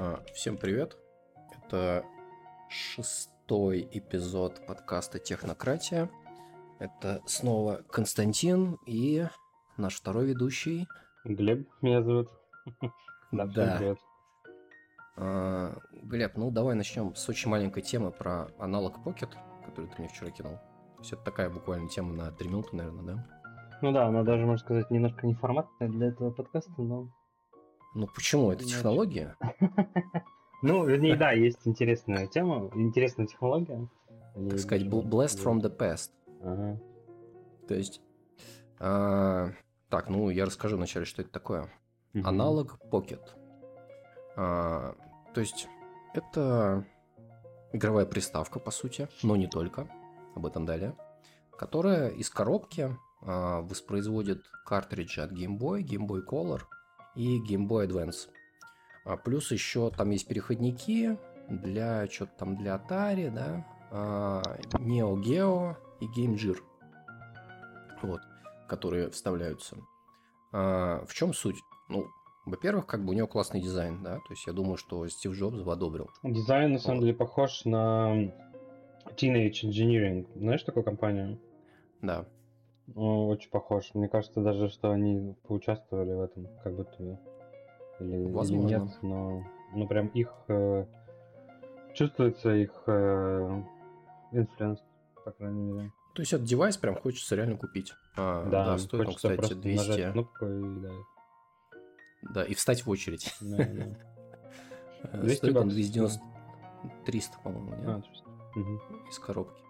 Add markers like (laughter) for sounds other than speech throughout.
А, всем привет. Это шестой эпизод подкаста «Технократия». Это снова Константин и наш второй ведущий. Глеб меня зовут. (laughs) Да, да. привет. А, Глеб, ну давай начнем с очень маленькой темы про аналог Pocket, который ты мне вчера кинул. То есть это такая буквально тема на 3 минуты, наверное, да? Ну да, она даже, можно сказать, немножко неформатная для этого подкаста, но ну почему? Это технология? (laughs) Ну, вернее, да, есть интересная тема, интересная технология. Так сказать, blessed from the past. То есть, а, так, ну я расскажу вначале, что это такое. Аналог Pocket. А, то есть, это игровая приставка, по сути, но не только, об этом далее, которая из коробки а, воспроизводит картриджи от Game Boy, Game Boy Color – и Game Boy Advance. А плюс еще там есть переходники для что-то там для Atari, да, а, Neo Geo и Game Gear. Вот, которые вставляются. А, в чем суть? Ну, во-первых, как бы у него классный дизайн, да, то есть я думаю, что Стив Джобс его одобрил. Дизайн на самом вот. деле похож на Teenage Engineering. Знаешь такую компанию? Да. Ну, очень похож. Мне кажется даже, что они поучаствовали в этом, как будто или, Возможно. или нет, но ну прям их э, чувствуется их э, influence, по крайней мере. То есть этот девайс прям хочется реально купить. А, да, да, стоит он, кстати, 200. Кнопку и, да. да, и встать в очередь. Да, да. (laughs) 200 стоит он 290... 300, по-моему, нет? А, 300. Угу. Из коробки.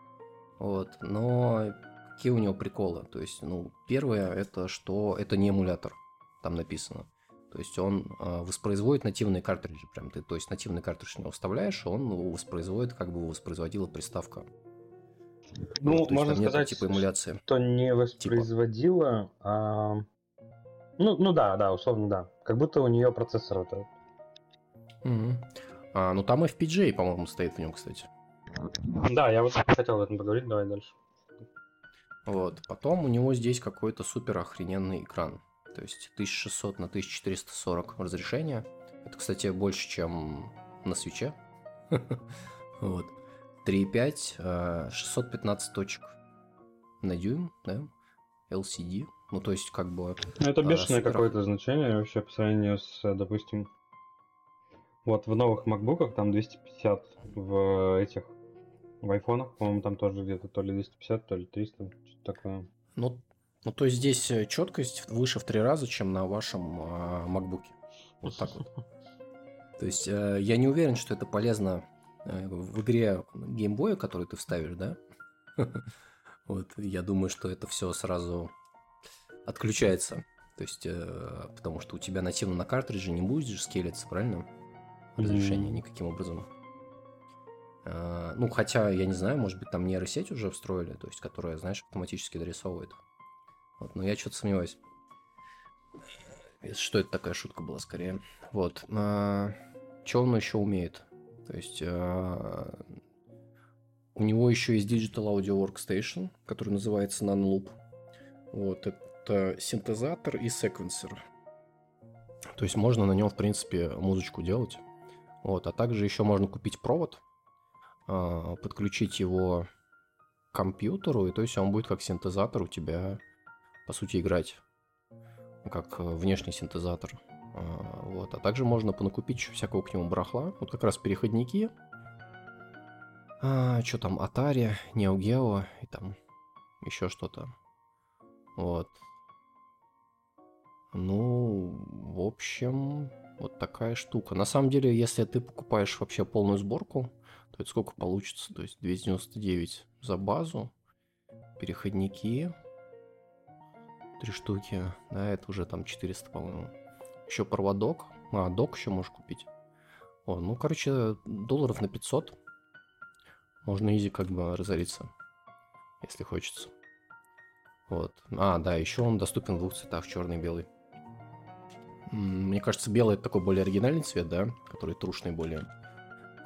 Вот, но какие у него приколы? То есть, ну, первое, это что это не эмулятор, там написано. То есть он э, воспроизводит нативные картриджи, прям ты, то есть нативный картридж него вставляешь, он его воспроизводит, как бы воспроизводила приставка. Ну, то можно сказать, типа эмуляции. что не воспроизводила, типа. а... ну, ну да, да, условно да, как будто у нее процессор этот. Угу. А, ну там FPGA, по-моему, стоит в нем, кстати. Да, я вот хотел об этом поговорить, давай дальше. Вот. Потом у него здесь какой-то супер охрененный экран. То есть 1600 на 1440 разрешения. Это, кстати, больше, чем на свече. (laughs) Вот. 3.5, 615 э, точек на дюйм, да? LCD. Ну, то есть, как бы... Ну, это э, бешеное какое-то значение вообще по сравнению с, допустим, вот в новых MacBook там 250, в этих в айфонах, по-моему, там тоже где-то то ли 250, то ли 300, что-то такое. Ну, ну, то есть здесь э, четкость выше в три раза, чем на вашем э, MacBook. Вот так вот. То есть э, я не уверен, что это полезно э, в игре геймбоя, который ты вставишь, да? (laughs) Вот, я думаю, что это все сразу отключается. То есть, э, потому что у тебя нативно на картридже не будет скелиться, правильно? Разрешение никаким образом. А, ну, хотя, я не знаю, может быть, там нейросеть уже встроили, то есть, которая, знаешь, автоматически дорисовывает. Вот, но я что-то сомневаюсь. Что это такая шутка была скорее. Вот. А, что он еще умеет? То есть, а, у него еще есть Digital Audio Workstation, который называется NanoLoop. Вот, это синтезатор и секвенсор. То есть можно на нем, в принципе, музычку делать. Вот, а также еще можно купить провод, подключить его к компьютеру, и то есть он будет как синтезатор у тебя, по сути, играть. Как э, внешний синтезатор. А, вот. А также можно понакупить всякого к нему барахла. Вот как раз переходники. А, что там, Atari, Neo Geo и там еще что-то. Вот. Ну, в общем, вот такая штука. На самом деле, если ты покупаешь вообще полную сборку, то это сколько получится? То есть 299 за базу, переходники, три штуки, да, это уже там 400, по-моему. Еще проводок, а, док еще можешь купить. О, ну, короче, долларов на 500 можно изи как бы разориться, если хочется. Вот. А, да, еще он доступен в двух цветах, черный и белый. Мне кажется, белый это такой более оригинальный цвет, да, который трушный более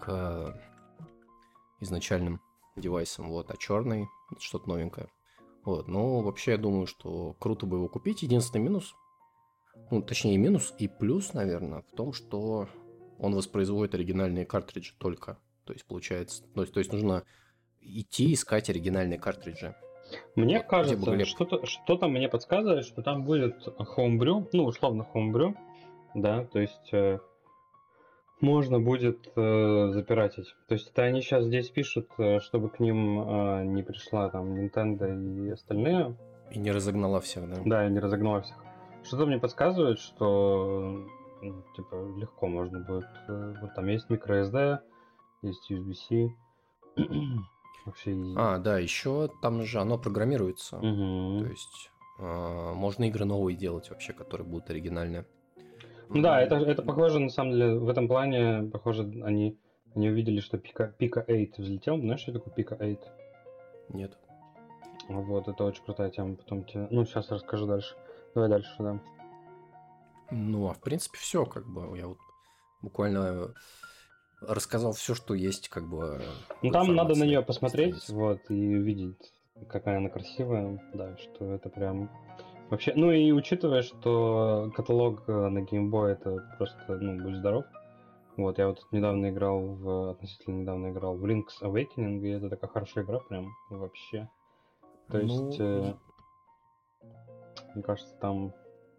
к изначальным девайсом, вот, а черный что-то новенькое. Вот, но вообще я думаю, что круто бы его купить. Единственный минус, ну, точнее, минус и плюс, наверное, в том, что он воспроизводит оригинальные картриджи только. То есть, получается, то есть, то есть нужно идти искать оригинальные картриджи. Мне вот, кажется, что-то, что-то мне подсказывает, что там будет homebrew, ну, условно homebrew, да, то есть э, можно будет э, запиратить. То есть это они сейчас здесь пишут, э, чтобы к ним э, не пришла там Nintendo и остальные. И не разогнала всех, да? Да, и не разогнала всех. Что-то мне подсказывает, что ну, типа легко можно будет. Э, вот там есть microSD, есть USB-C. (clears throat) Вообще. А, да, еще там же оно программируется. Угу. То есть э, можно игры новые делать вообще, которые будут оригинальные. Ну да, это, это похоже, на самом деле, в этом плане, похоже, они, они увидели, что Пика, Пика 8 взлетел. Знаешь, что такое Пика 8? Нет. Вот, это очень крутая тема. Потом тебе... Ну, сейчас расскажу дальше. Давай дальше, да. Ну, а в принципе все, как бы, я вот буквально рассказал все, что есть, как бы. Ну там надо на нее посмотреть, вот, и увидеть, какая она красивая, да, что это прям вообще. Ну и учитывая, что каталог э, на Game Boy это просто, ну, будь здоров. Вот, я вот недавно играл в, относительно недавно играл в Link's Awakening, и это такая хорошая игра прям вообще. То ну... есть, э, мне кажется, там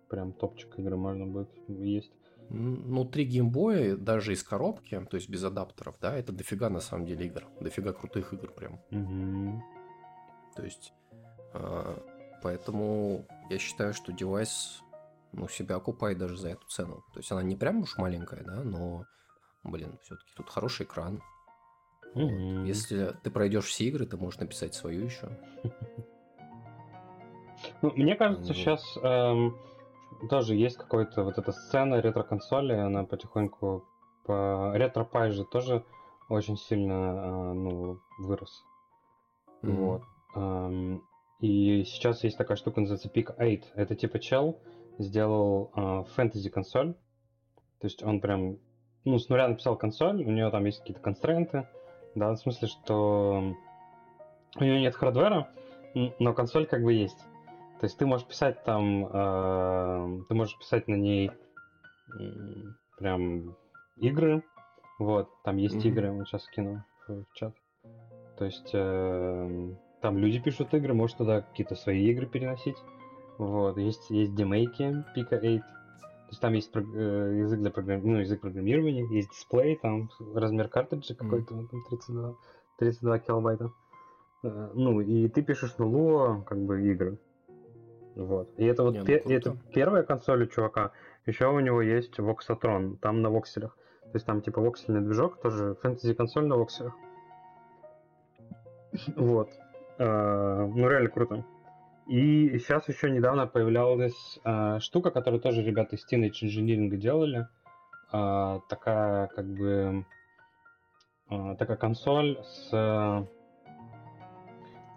прям топчик игры можно будет есть. Внутри геймбоя, даже из коробки, то есть без адаптеров, да, это дофига на самом деле игр. Дофига крутых игр прям. Угу. То есть, э, поэтому я считаю, что девайс ну, себя окупает даже за эту цену. То есть она не прям уж маленькая, да, но, блин, все-таки тут хороший экран. Вот. Если ты пройдешь все игры, ты можешь написать свою еще. Ну, мне кажется, вот. сейчас эм, тоже есть какой-то вот эта сцена ретро-консоли, она потихоньку по ретро-пай же тоже очень сильно э, ну, вырос. Mm-hmm. Вот. Эм, и сейчас есть такая штука, называется Peak 8. Это типа чел сделал фэнтези консоль. То есть он прям, ну, с нуля написал консоль, у него там есть какие-то констренты, да, в смысле, что у него нет хардвера, но консоль как бы есть. То есть ты можешь писать там, э, ты можешь писать на ней э, прям игры. Вот, там есть mm-hmm. игры, вот сейчас скину в, в чат. То есть э, там люди пишут игры, можешь туда какие-то свои игры переносить. Вот, есть, есть демейки Pika 8. То есть там есть э, язык для программ... ну, язык программирования, есть дисплей, там размер картриджа какой-то, mm-hmm. там 32, 32 килобайта. Э, ну, и ты пишешь на Lua как бы игры. Вот. И это вот Не, ну, пе- это первая консоль у чувака. Еще у него есть Voxatron, там на вокселях. То есть там типа воксельный движок, тоже фэнтези консоль на вокселях. (laughs) Вот. А, ну, реально круто. И сейчас еще недавно появлялась а, штука, которую тоже ребята из Teenage Engineering делали. А, такая, как бы, такая консоль с...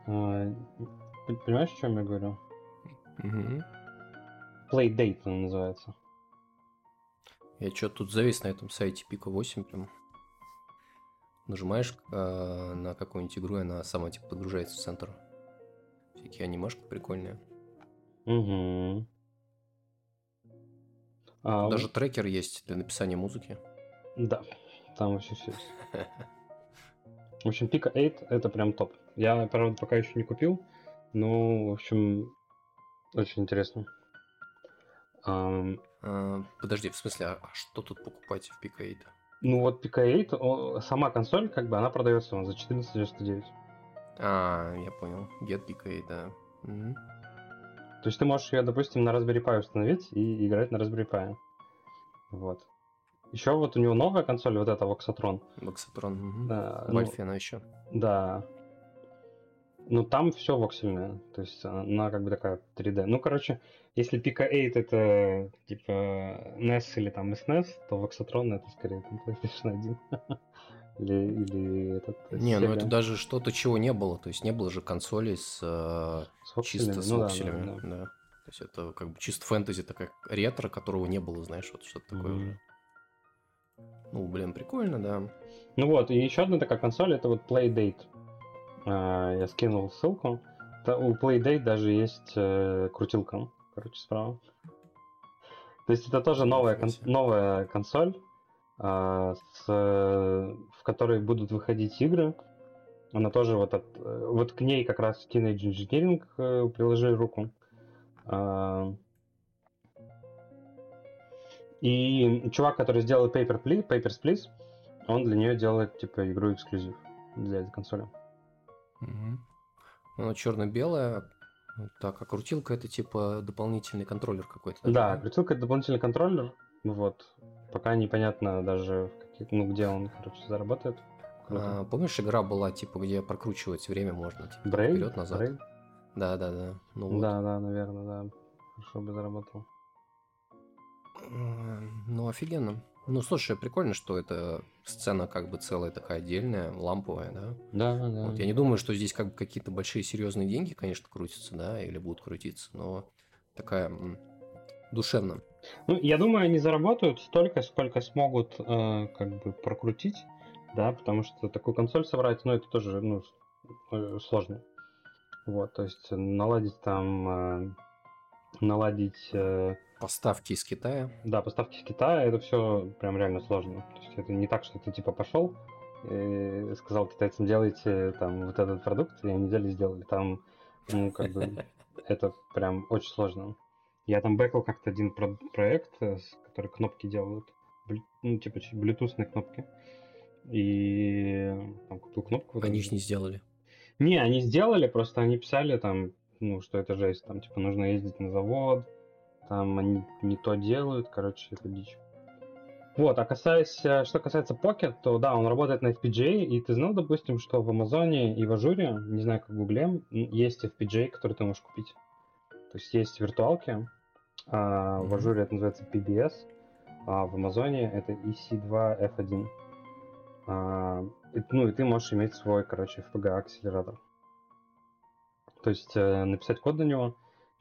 понимаешь, о чем я говорю? Угу. Playdate он называется. Я что тут завис на этом сайте Пика 8 прям. Нажимаешь э, на какую-нибудь игру, и она сама типа подгружается в центр. Всякие анимашки прикольные. Угу. А, Даже трекер есть для написания музыки. Да, там вообще все есть. В общем, Pika 8 это прям топ. Я, правда, пока еще не купил, но, в общем, очень интересно. Um, а, подожди, в смысле, а что тут покупать в Pika 8? Ну вот Pika 8, сама консоль, как бы, она продается за 1499. А, я понял. Get 8, да. Угу. То есть ты можешь ее, допустим, на Raspberry Pi установить и играть на Raspberry Pi. Вот. Еще вот у него новая консоль, вот эта Voxatron. Voxatron, угу. Да, В ну, она еще. Да, ну, там все воксельное. То есть она как бы такая 3D. Ну, короче, если Pika 8 это типа NES или там SNES, то Voxatron это скорее там PlayStation 1. (laughs) или, или этот... Не, ну это даже что-то, чего не было. То есть не было же консолей с, э, с чисто с ну, вокселями. Да, да, да. да. То есть это как бы чисто фэнтези, такая ретро, которого не было, знаешь, вот что-то такое mm-hmm. уже. Ну, блин, прикольно, да. Ну вот, и еще одна такая консоль, это вот Playdate. А, я скинул ссылку. У Playdate даже есть э, крутилка, короче, справа. То есть это тоже новая, кон- новая консоль. а, с, в которой будут выходить игры. Она тоже вот от, вот к ней как раз Teenage Engineering э, приложи руку. А, и чувак, который сделал Paper Please, Papers, Please, он для нее делает типа игру эксклюзив для этой консоли. Угу. Она черно-белая, так, а крутилка это типа дополнительный контроллер какой-то. Да, да, крутилка это дополнительный контроллер. Вот. Пока непонятно даже, каких, ну, где он, короче, заработает. А, помнишь, игра была, типа, где прокручивать время можно? Типа, Брей? Вперед-назад. Брей? Да, да, да. Ну, вот. Да, да, наверное, да. Хорошо бы заработал. Ну, офигенно. Ну, слушай, прикольно, что эта сцена как бы целая такая отдельная, ламповая, да? Да, да. Вот, я не думаю, что здесь как бы какие-то большие серьезные деньги, конечно, крутятся, да, или будут крутиться, но такая душевно. Ну, я думаю, они заработают столько, сколько смогут э, как бы прокрутить, да, потому что такую консоль собрать, ну, это тоже, ну, э, сложно. Вот, то есть наладить там, э, наладить... Э, Поставки из Китая. Да, поставки из Китая, это все прям реально сложно. То есть это не так, что ты типа пошел и сказал китайцам, делайте там вот этот продукт, и они взяли сделали. Там, ну, как бы, (laughs) это прям очень сложно. Я там back ал как-то один про- проект, э, который кнопки делают, ну, типа Bluetooth ные кнопки. И там купил кнопку. Они же не сделали. Не, они сделали, просто они писали там, ну, что это жесть, там, типа, нужно ездить на завод, там они не то делают, короче, это дичь. Вот, а касаясь, э, что касается Pocket, то да, он работает на FPGA, и ты знал, допустим, что в Амазоне и в Ажуре, не знаю, как в Гугле, есть FPGA, который ты можешь купить. То есть есть виртуалки, а в Ажуре это называется PBS, а в Амазоне это EC2 F1. А, и, ну и ты можешь иметь свой, короче, FPGA акселератор. То есть э, написать код на него,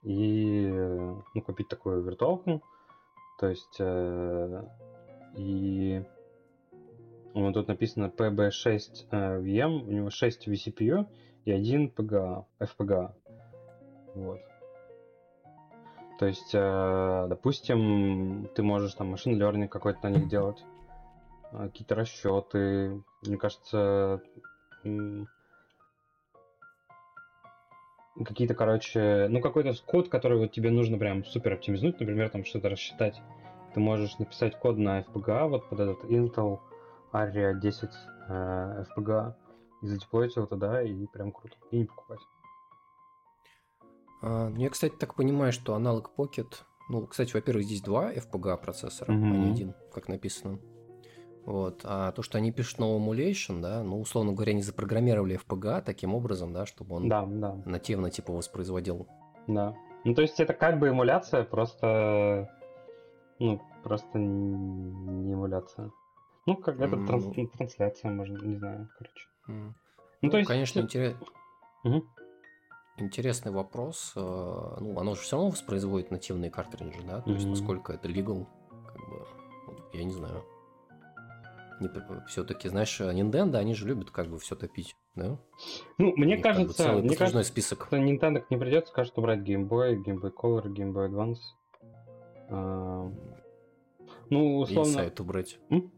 и ну, купить такую виртуалку. То есть э, и вот тут написано PB6 э, VM, у него 6 vCPU и 1 PGA, FPGA. Вот. То есть, э, допустим, ты можешь там машин learning какой-то на них делать, э, какие-то расчеты. Мне кажется, какие-то, короче, ну какой-то код, который вот тебе нужно прям супер оптимизировать, например, там что-то рассчитать. Ты можешь написать код на FPGA, вот под этот Intel Aria 10 э, FPGA, и задеплоить его туда, и прям круто, и не покупать. А, ну, я, кстати, так понимаю, что аналог Pocket, ну, кстати, во-первых, здесь два FPGA процессора, mm-hmm. а не один, как написано. Вот. А то, что они пишут no emulation, да, ну, условно говоря, они запрограммировали FPGA таким образом, да, чтобы он да, да. нативно типа воспроизводил. Да. Ну, то есть это как бы эмуляция, просто ну, просто не эмуляция. Ну, как это mm. транс- ну, трансляция, можно, не знаю, короче. Mm. Ну, то есть... Конечно, интерес... угу. интересный вопрос. Э, ну, оно же все равно воспроизводит нативные картриджи, да? То mm-hmm. есть, насколько это legal, как бы, я не знаю все-таки, знаешь, Nintendo, они же любят как бы все топить, да? Ну, мне кажется, как бы мне кажется, список. Nintendo не придется, скажет убрать Game Boy, Game Boy Color, Game Boy Advance. А... Ну, условно... И сайт убрать. М?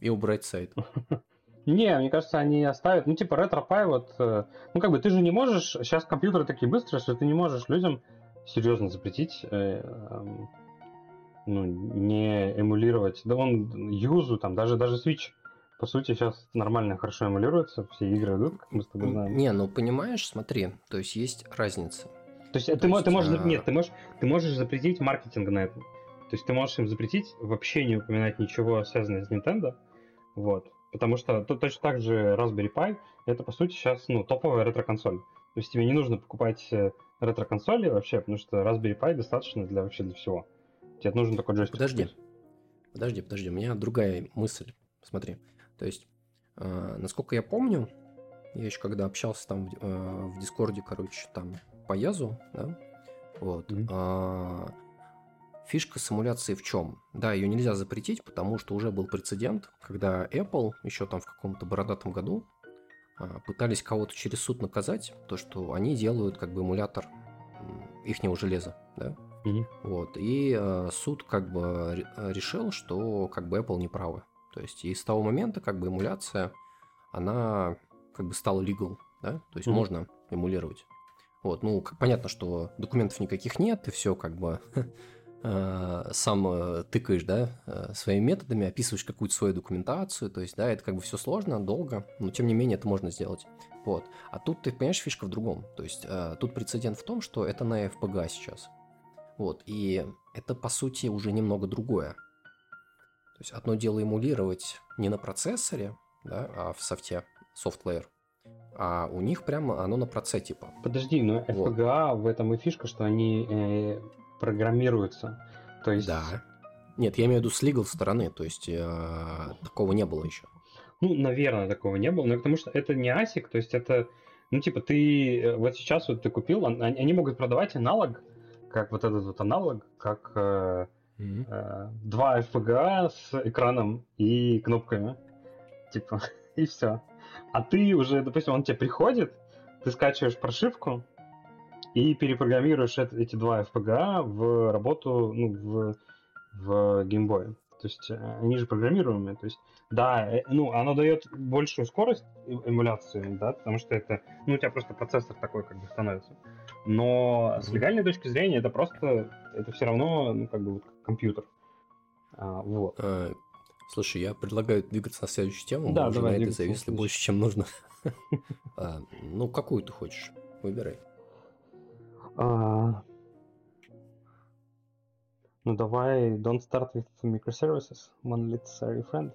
И убрать сайт. (laughs) Не, мне кажется, они оставят, ну, типа, RetroPie, вот, э, ну, как бы, ты же не можешь, сейчас компьютеры такие быстрые, что ты не можешь людям серьезно запретить э, ну, не эмулировать. Да он юзу, там, даже, даже Switch, по сути, сейчас нормально, хорошо эмулируется, все игры идут, как мы с тобой знаем. Не, ну понимаешь, смотри, то есть есть разница. То есть, то ты, есть ты можешь, а... нет, ты можешь, ты можешь запретить маркетинг на это. То есть ты можешь им запретить вообще не упоминать ничего связанное с Nintendo, вот. Потому что то, точно так же Raspberry Pi это по сути сейчас ну, топовая ретро-консоль. То есть тебе не нужно покупать э, ретро-консоли вообще, потому что Raspberry Pi достаточно для вообще для всего. Тебе нужен такой джойстик. Подожди. Подожди, подожди. У меня другая мысль. Смотри. То есть, э, насколько я помню, я еще когда общался там э, в Дискорде, короче, там по Язу, да, вот, mm-hmm. э, фишка симуляции в чем? Да, ее нельзя запретить, потому что уже был прецедент, когда Apple еще там в каком-то бородатом году э, пытались кого-то через суд наказать, то, что они делают как бы эмулятор ихнего железа, да, Mm-hmm. Вот, и э, суд как бы решил, что как бы Apple не правы. То есть и с того момента как бы эмуляция, она как бы стала legal, да, то есть mm-hmm. можно эмулировать. Вот, ну, как понятно, что документов никаких нет, ты все как бы (laughs) э, сам э, тыкаешь, да, э, своими методами, описываешь какую-то свою документацию, то есть, да, это как бы все сложно, долго, но тем не менее это можно сделать. Вот. А тут, ты понимаешь, фишка в другом. То есть, тут прецедент в том, что это на FPGA сейчас. Вот, и это, по сути, уже немного другое. То есть, одно дело эмулировать не на процессоре, да, а в софте, софтлеер, а у них прямо оно на проце типа. Подожди, но FPGA вот. в этом и фишка, что они э, программируются. То есть... Да. Нет, я имею в виду с legal стороны, то есть э, такого не было еще. Ну, наверное, такого не было, но потому что это не ASIC, то есть это, ну, типа, ты э, вот сейчас вот ты купил, они могут продавать аналог, как вот этот вот аналог, как э, mm-hmm. э, два FPGA с экраном и кнопками, типа, (laughs) и все. А ты уже, допустим, он тебе приходит, ты скачиваешь прошивку и перепрограммируешь эти два FPGA в работу ну, в, в геймбое. То есть э, они же программируемые. То есть, да, э, ну, оно дает большую скорость эмуляции, да, потому что это, ну, у тебя просто процессор такой как бы становится. Но с легальной точки зрения это просто, это все равно, ну, как бы вот компьютер. А, вот. А, Слушай, я предлагаю двигаться на следующую тему. Да, Мы уже давай, на этой зависли больше, чем нужно. (laughs) а, ну, какую ты хочешь? Выбирай. Ну, давай don't start with microservices. Monolith sorry friend.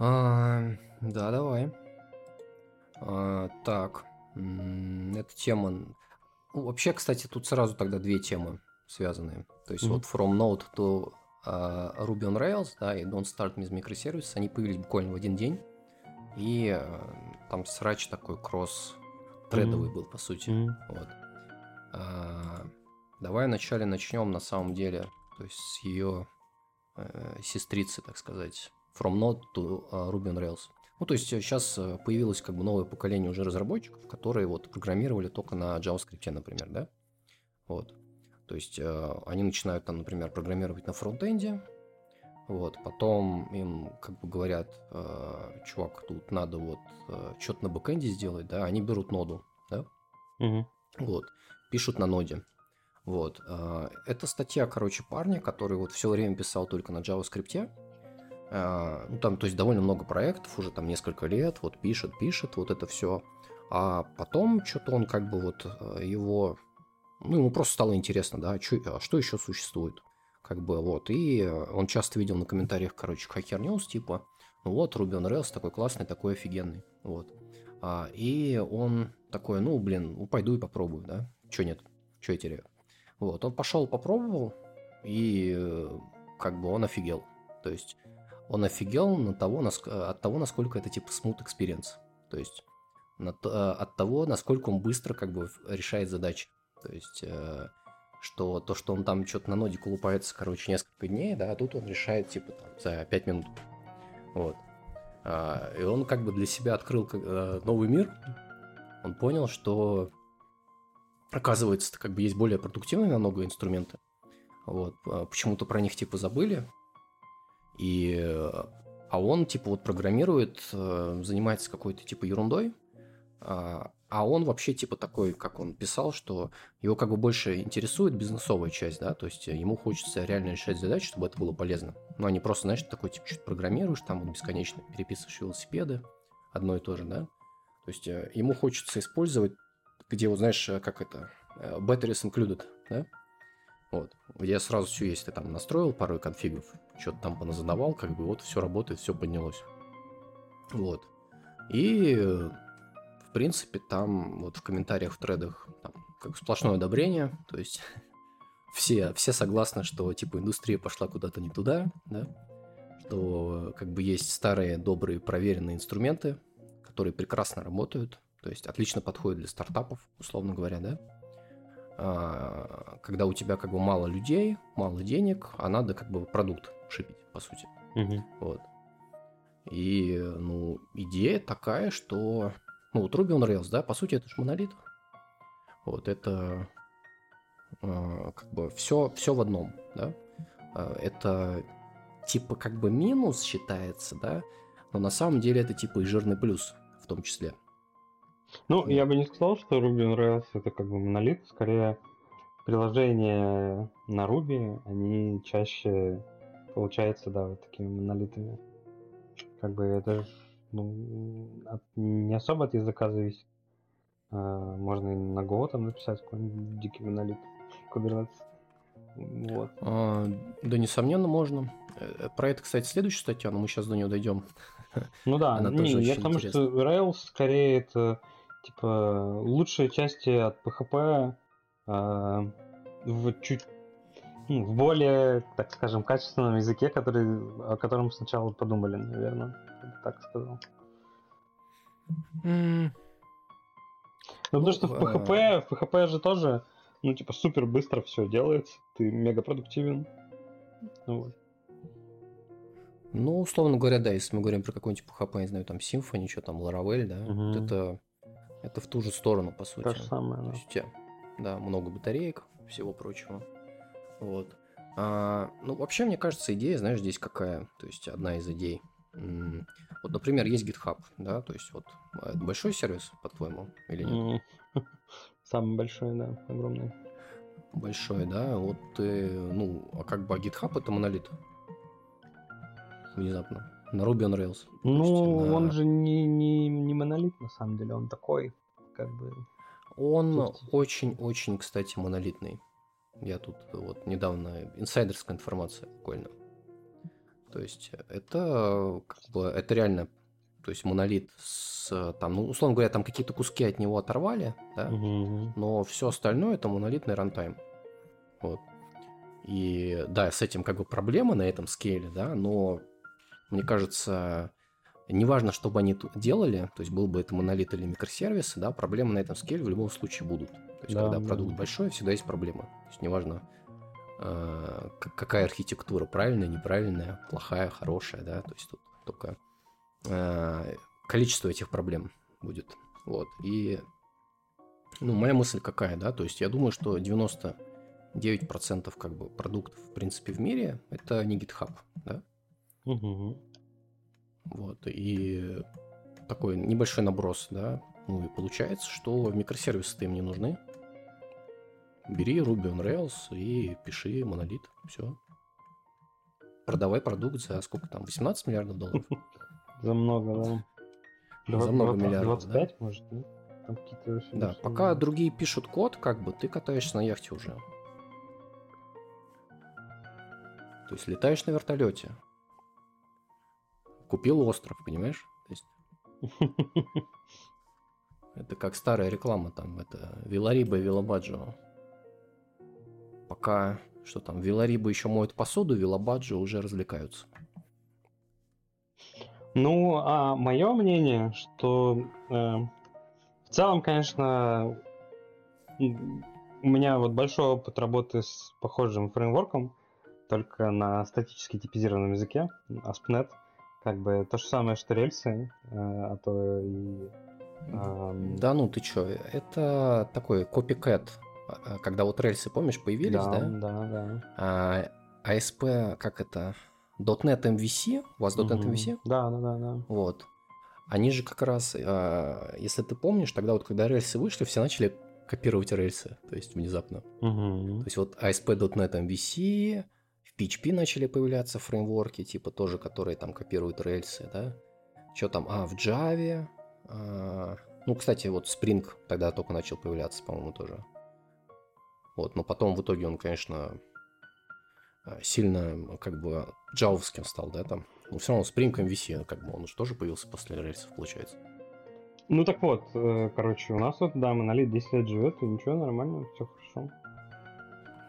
А, да, давай. А, так, эта тема... Ну, вообще, кстати, тут сразу тогда две темы связанные. То есть mm-hmm. вот from node to а, Ruby on Rails, да, и Don't Start with Microservices, они появились буквально в один день, и э, там срач такой кросс-тредовый mm-hmm. был, по сути. Mm-hmm. Вот. А, давай вначале начнем, на самом деле, то есть с ее э, сестрицы, так сказать, From Node to uh, Ruby on Rails. Ну, то есть сейчас э, появилось как бы новое поколение уже разработчиков, которые вот программировали только на JavaScript, например, да? Вот. То есть э, они начинают там, например, программировать на фронтенде, вот, потом им как бы говорят, э, чувак, тут надо вот э, что-то на бэкенде сделать, да, они берут ноду, да, угу. вот, пишут на ноде. Вот. Э, это статья, короче, парня, который вот все время писал только на JavaScript. Э, ну, там, то есть, довольно много проектов, уже там несколько лет, вот пишет, пишет, вот это все. А потом что-то он как бы вот э, его ну, ему просто стало интересно, да, чё, а что еще существует? Как бы вот. И он часто видел на комментариях, короче, Hacker News, типа, ну вот, Ruby on Rails такой классный, такой офигенный. Вот. А, и он такой, ну, блин, ну, пойду и попробую, да? Че нет? Че я теряю? Вот, он пошел, попробовал, и как бы он офигел. То есть он офигел на того, от того, насколько это типа smooth experience. То есть от того, насколько он быстро как бы решает задачи. То есть, э, что то, что он там что-то на ноде колупается, короче, несколько дней, да, а тут он решает, типа, там, за 5 минут. Вот. А, и он как бы для себя открыл э, новый мир. Он понял, что оказывается, как бы есть более продуктивные намного инструменты. Вот. А почему-то про них типа забыли. И а он типа вот программирует, э, занимается какой-то типа ерундой, а, а он вообще типа такой, как он писал, что его как бы больше интересует бизнесовая часть, да, то есть ему хочется реально решать задачи, чтобы это было полезно. Но они просто, знаешь, такой типа что-то программируешь, там вот бесконечно переписываешь велосипеды, одно и то же, да. То есть э, ему хочется использовать, где вот знаешь, э, как это, э, batteries included, да, вот, где сразу все есть, ты там настроил пару конфигов, что-то там поназадавал, как бы вот все работает, все поднялось. Вот. И в принципе, там вот в комментариях, в тредах там, как сплошное одобрение, то есть (laughs) все, все согласны, что типа индустрия пошла куда-то не туда, да, что как бы есть старые, добрые, проверенные инструменты, которые прекрасно работают, то есть отлично подходят для стартапов, условно говоря, да. А, когда у тебя как бы мало людей, мало денег, а надо как бы продукт шипить, по сути. Угу. Вот. И, ну, идея такая, что ну, вот Ruby on Rails, да, по сути, это же монолит. Вот это э, как бы все, все в одном, да. Э, это типа как бы минус считается, да, но на самом деле это типа и жирный плюс в том числе. Ну, я бы не сказал, что Ruby on Rails это как бы монолит, скорее приложения на Ruby, они чаще получаются, да, вот такими монолитами. Как бы это ну, от, не особо от языка зависит. А, можно и на Go там написать какой-нибудь дикий монолит Kubernetes. Вот. А, да, несомненно, можно. Э, про это, кстати, следующая статья, но мы сейчас до нее дойдем. Ну да, Она не, я потому что Rails скорее это типа лучшие части от PHP э, в чуть ну, в более, так скажем, качественном языке, который, о котором сначала подумали, наверное, так сказал. Mm. Ну, потому что в PHP, э, в PHP же тоже, ну, типа, супер быстро все делается, ты мега продуктивен. Ну, вот. Ну, условно говоря, да, если мы говорим про какой-нибудь PHP, не знаю, там Symfony, что там, Laravel, да, угу. вот это, это в ту же сторону, по сути. То же самое, да. То есть у тебя, да, много батареек, всего прочего. Вот. А, ну, вообще, мне кажется, идея, знаешь, здесь какая? То есть одна из идей. Вот, например, есть GitHub, да, то есть вот а, это большой сервис, по-твоему, или нет? (laughs) Самый большой, да, огромный. Большой, да, вот, ну, а как бы а GitHub это монолит? Внезапно. На Ruby on Rails. Ну, есть, на... он же не, не, не монолит, на самом деле, он такой, как бы... Он очень-очень, кстати, монолитный. Я тут вот недавно инсайдерская информация буквально. То есть это как бы это реально, то есть монолит с там, ну условно говоря, там какие-то куски от него оторвали, да, угу. но все остальное это монолитный рантайм. Вот. И да, с этим как бы проблема на этом скейле, да, но мне кажется, неважно, что бы они делали, то есть был бы это монолит или микросервисы, да, проблемы на этом скейле в любом случае будут. То есть, да, когда да. продукт большой, всегда есть проблема. То есть, неважно, э, какая архитектура, правильная, неправильная, плохая, хорошая, да, то есть тут только э, количество этих проблем будет. Вот. И ну, моя мысль какая, да, то есть я думаю, что 99% как бы продуктов, в принципе, в мире это не GitHub, да. Угу. Вот, и такой небольшой наброс, да, ну и получается, что микросервисы-то им не нужны, Бери Ruby on Rails и пиши монолит. Все. Продавай продукт за сколько там? 18 миллиардов долларов? (laughs) За много, да. За много миллиардов. 25, да? может, да? Там какие-то да, пока другие пишут код, как бы ты катаешься на яхте уже. То есть летаешь на вертолете. Купил остров, понимаешь? Это как старая реклама там, это Вилариба и Вилабаджо пока что там, Виларибы еще моют посуду, Вилабаджи уже развлекаются. Ну, а мое мнение, что э, в целом, конечно, у меня вот большой опыт работы с похожим фреймворком, только на статически типизированном языке, ASP.NET. Как бы то же самое, что рельсы, э, а то и... Э, да ну ты чё, это такой копикэт а, когда вот рельсы, помнишь, появились, да? Да, да, да. А, ASP, как это? .NET MVC? У вас .NET угу. MVC? Да, да, да, да. Вот. Они же как раз, а, если ты помнишь, тогда вот когда рельсы вышли, все начали копировать рельсы, то есть внезапно. Угу. То есть вот ASP.NET MVC, в PHP начали появляться фреймворки, типа тоже, которые там копируют рельсы, да? Что там? А, в Java. А, ну, кстати, вот Spring тогда только начал появляться, по-моему, тоже. Вот, но потом в итоге он, конечно, э, сильно как бы джавовским стал, да, там. Но все равно Spring MVC, как бы он же тоже появился после рельсов, получается. Ну так вот, э, короче, у нас вот, да, монолит 10 лет живет, и ничего, нормально, все хорошо.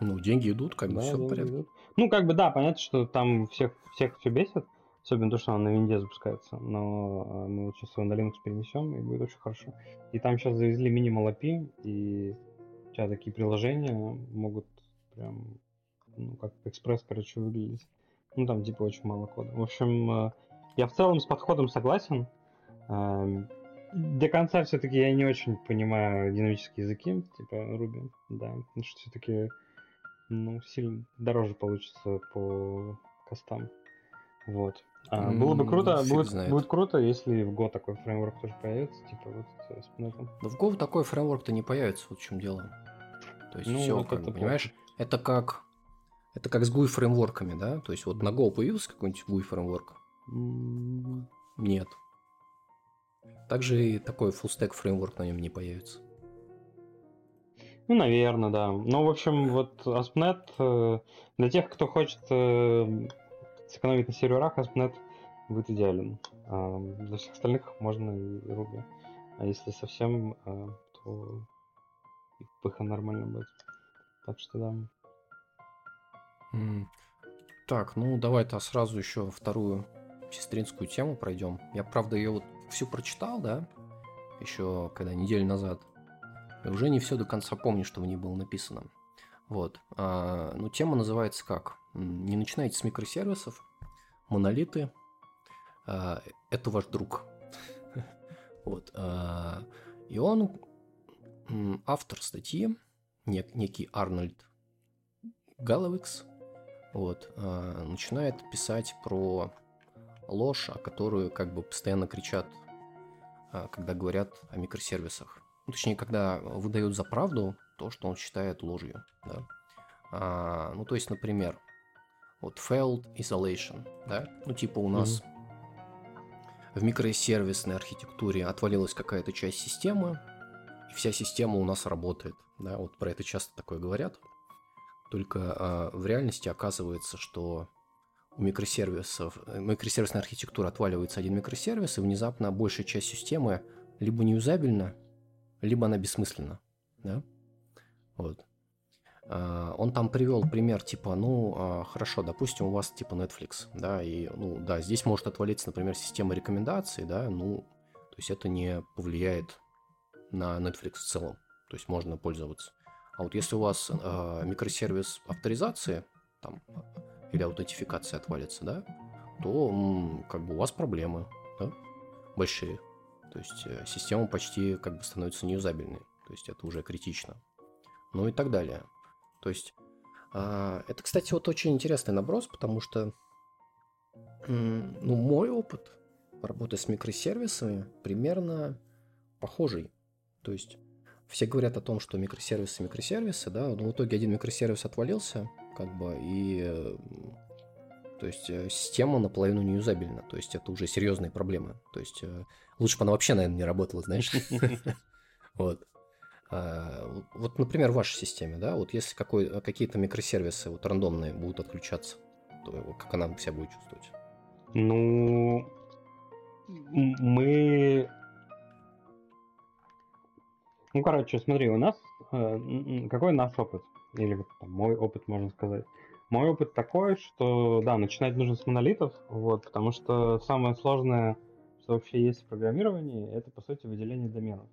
Ну, деньги идут, как бы да, все в порядке. Идут. Ну, как бы да, понятно, что там всех, всех все бесит, особенно то, что он на винде запускается, но э, мы вот сейчас его на Linux перенесем, и будет очень хорошо. И там сейчас завезли Minimal API, и тебя такие приложения могут прям, ну, как экспресс, короче, выглядеть. Ну, там, типа, очень мало кода. В общем, э, я в целом с подходом согласен. Эм, до конца все-таки я не очень понимаю динамические языки, типа Ruby, да, потому что все-таки, ну, сильно дороже получится по костам. Вот. А, было бы круто, будет, будет круто, если в Go такой фреймворк тоже появится, типа вот с Pinot. Да в Go такой фреймворк-то не появится, вот в чем дело. То есть ну, все, как бы, понимаешь, это как это как с GUI фреймворками, да? То есть вот на Go появился какой-нибудь GUI фреймворк? Нет. Также и такой full stack фреймворк на нем не появится. Ну, наверное, да. Ну, в общем, вот ASP.NET, э, для тех, кто хочет э, сэкономить на серверах, ASP.NET будет идеален. А для всех остальных можно и Ruby. А если совсем, э, то и PH нормально будет. Так что да. Так, ну давай-то сразу еще вторую сестринскую тему пройдем. Я, правда, ее вот всю прочитал, да, еще когда неделю назад. И уже не все до конца помню, что в ней было написано. Вот. А, ну, тема называется как? Не начинайте с микросервисов, монолиты. А, это ваш друг. (laughs) вот. А, и он автор статьи, нек- некий Арнольд Галловикс, вот, э, начинает писать про ложь, о которую как бы постоянно кричат, э, когда говорят о микросервисах. Точнее, когда выдают за правду то, что он считает ложью. Да? А, ну, то есть, например, вот failed isolation, да, ну, типа у нас mm-hmm. в микросервисной архитектуре отвалилась какая-то часть системы, и вся система у нас работает, да, вот про это часто такое говорят. Только э, в реальности оказывается, что у микросервисов, микросервисная архитектура отваливается один микросервис, и внезапно большая часть системы либо неюзабельна, либо она бессмысленна. Да? Вот. Uh, он там привел пример, типа, ну, uh, хорошо, допустим, у вас типа Netflix, да, и, ну, да, здесь может отвалиться, например, система рекомендаций, да, ну, то есть это не повлияет на Netflix в целом, то есть можно пользоваться. А вот если у вас э, микросервис авторизации там, или аутентификации отвалится, да, то как бы у вас проблемы да, большие. То есть э, система почти как бы становится неюзабельной. То есть это уже критично. Ну и так далее. То есть э, это, кстати, вот очень интересный наброс, потому что ну, мой опыт работы с микросервисами примерно похожий. То есть все говорят о том, что микросервисы, микросервисы, да, но в итоге один микросервис отвалился, как бы, и то есть э, система наполовину неюзабельна, то есть это уже серьезные проблемы. То есть э, лучше бы она вообще, наверное, не работала, знаешь. (laughs) Вот. А, вот, например, в вашей системе, да, вот если какой, какие-то микросервисы вот рандомные будут отключаться, то как она себя будет чувствовать? Ну, мы ну, короче, смотри, у нас э, какой наш опыт? Или вот там, мой опыт, можно сказать. Мой опыт такой, что да, начинать нужно с монолитов, вот, потому что самое сложное, что вообще есть в программировании, это по сути выделение доменов.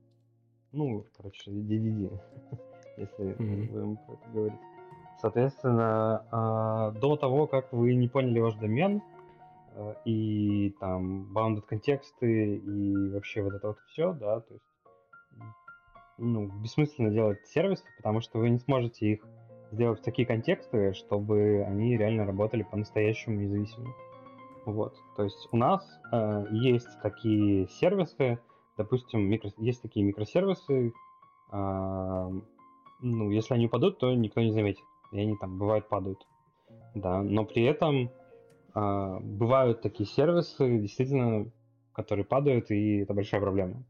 Ну, короче, DDD, (laughs) если mm-hmm. будем про это говорить. Соответственно, э, до того, как вы не поняли ваш домен, э, и там bounded контексты, и вообще вот это вот все, да, то есть ну, бессмысленно делать сервисы, потому что вы не сможете их сделать такие контексты, чтобы они реально работали по-настоящему независимо. Вот. То есть у нас э, есть такие сервисы, допустим, микро... есть такие микросервисы, э, ну, если они упадут, то никто не заметит. И они там, бывают, падают. Да, но при этом э, бывают такие сервисы, действительно, которые падают, и это большая проблема.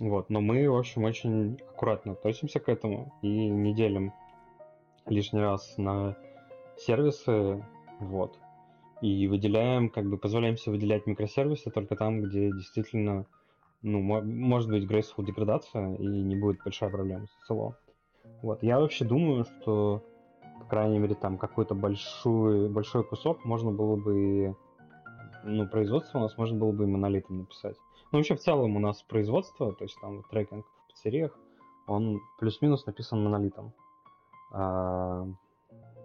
Вот, но мы, в общем, очень аккуратно относимся к этому и не делим лишний раз на сервисы, вот. И выделяем, как бы позволяем себе выделять микросервисы только там, где действительно, ну, может быть graceful деградация и не будет большая проблема с SLO. Вот, я вообще думаю, что, по крайней мере, там какой-то большой, большой кусок можно было бы, ну, производство у нас можно было бы и монолитом написать. Ну, вообще, в целом у нас производство, то есть там трекинг в пиццериях, он плюс-минус написан монолитом. А,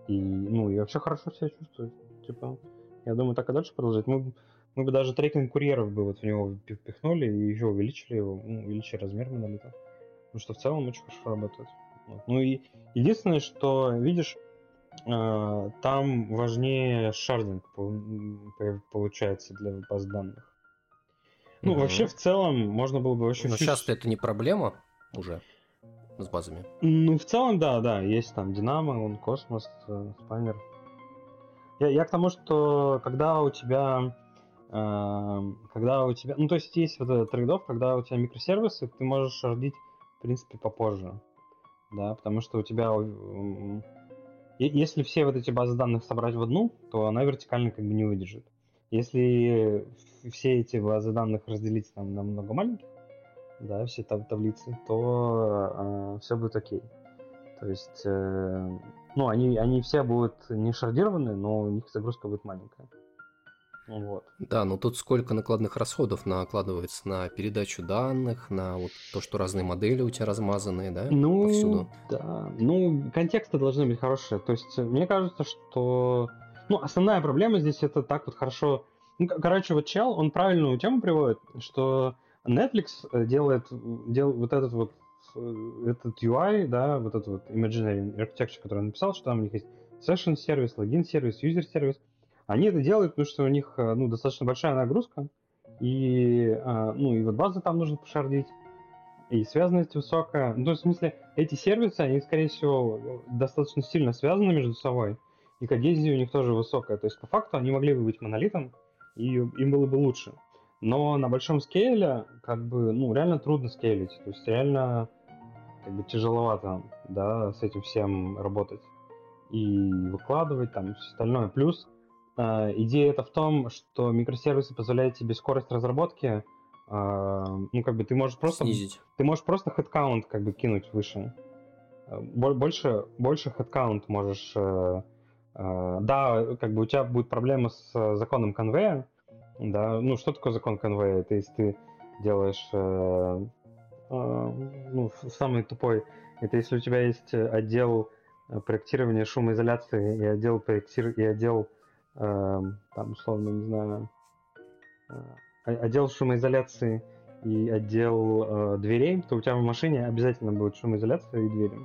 и, ну, и вообще хорошо себя чувствует. Типа, Я думаю, так и дальше продолжать. Мы, мы бы даже трекинг курьеров бы вот в него впихнули и еще увеличили его, ну, увеличили размер монолита. Потому что в целом очень хорошо работает. Вот. Ну и единственное, что, видишь, э, там важнее sharding получается для баз данных. Ну, угу. вообще, в целом, можно было бы вообще... Но сейчас это не проблема уже с базами. Ну, в целом, да, да. Есть там Динамо, он Cosmos, Spanner. Я, я к тому, что когда у тебя... Э, когда у тебя... Ну, то есть есть вот этот trade-off, когда у тебя микросервисы, ты можешь родить, в принципе, попозже. Да, потому что у тебя... Если все вот эти базы данных собрать в одну, то она вертикально как бы не выдержит. Если все эти базы данных разделить там, на много маленьких, да, все там таблицы, то э, все будет окей. То есть, э, ну, они, они все будут не шардированы, но у них загрузка будет маленькая. Вот. Да, но тут сколько накладных расходов накладывается на передачу данных, на вот то, что разные модели у тебя размазанные, да, ну, повсюду. Да, ну, контексты должны быть хорошие. То есть, мне кажется, что... Ну, основная проблема здесь это так вот хорошо... Ну, короче, вот чел, он правильную тему приводит, что Netflix э, делает, делает вот этот вот э, этот UI, да, вот этот вот Imaginary Architecture, который он написал, что там у них есть session сервис, логин сервис, user сервис. Они это делают, потому что у них э, ну, достаточно большая нагрузка, и, ну, и вот базы там нужно пошардить, и связанность высокая. Ну, то есть, в смысле, эти сервисы, они, скорее всего, достаточно сильно связаны между собой, и кодезия у них тоже высокая. То есть, по факту, они могли бы быть монолитом, и им было бы лучше. Но на большом скейле, как бы, ну, реально трудно скейлить. То есть реально как бы тяжеловато, да, с этим всем работать. И выкладывать там все остальное. Плюс э, идея это в том, что микросервисы позволяют тебе скорость разработки, э, ну, как бы ты можешь просто... Снизить. Ты можешь просто headcount как бы кинуть выше. Э, больше, больше headcount можешь... Э, э, да, как бы у тебя будет проблема с законом конвея, да, ну что такое закон конвея? Это если ты делаешь, э, э, ну, самый тупой, это если у тебя есть отдел проектирования шумоизоляции и отдел проектир... и отдел, э, там, условно, не знаю, э, отдел шумоизоляции и отдел э, дверей, то у тебя в машине обязательно будет шумоизоляция и двери.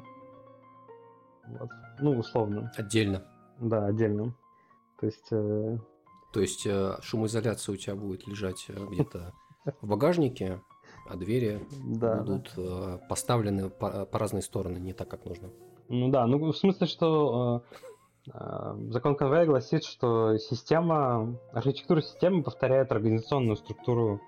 Вот. Ну, условно. Отдельно. Да, отдельно. То есть э, то есть э, шумоизоляция у тебя будет лежать э, где-то в багажнике, а двери да. будут э, поставлены по, по разные стороны, не так, как нужно. Ну да, ну в смысле, что закон конвейера гласит, что система, архитектура системы повторяет организационную структуру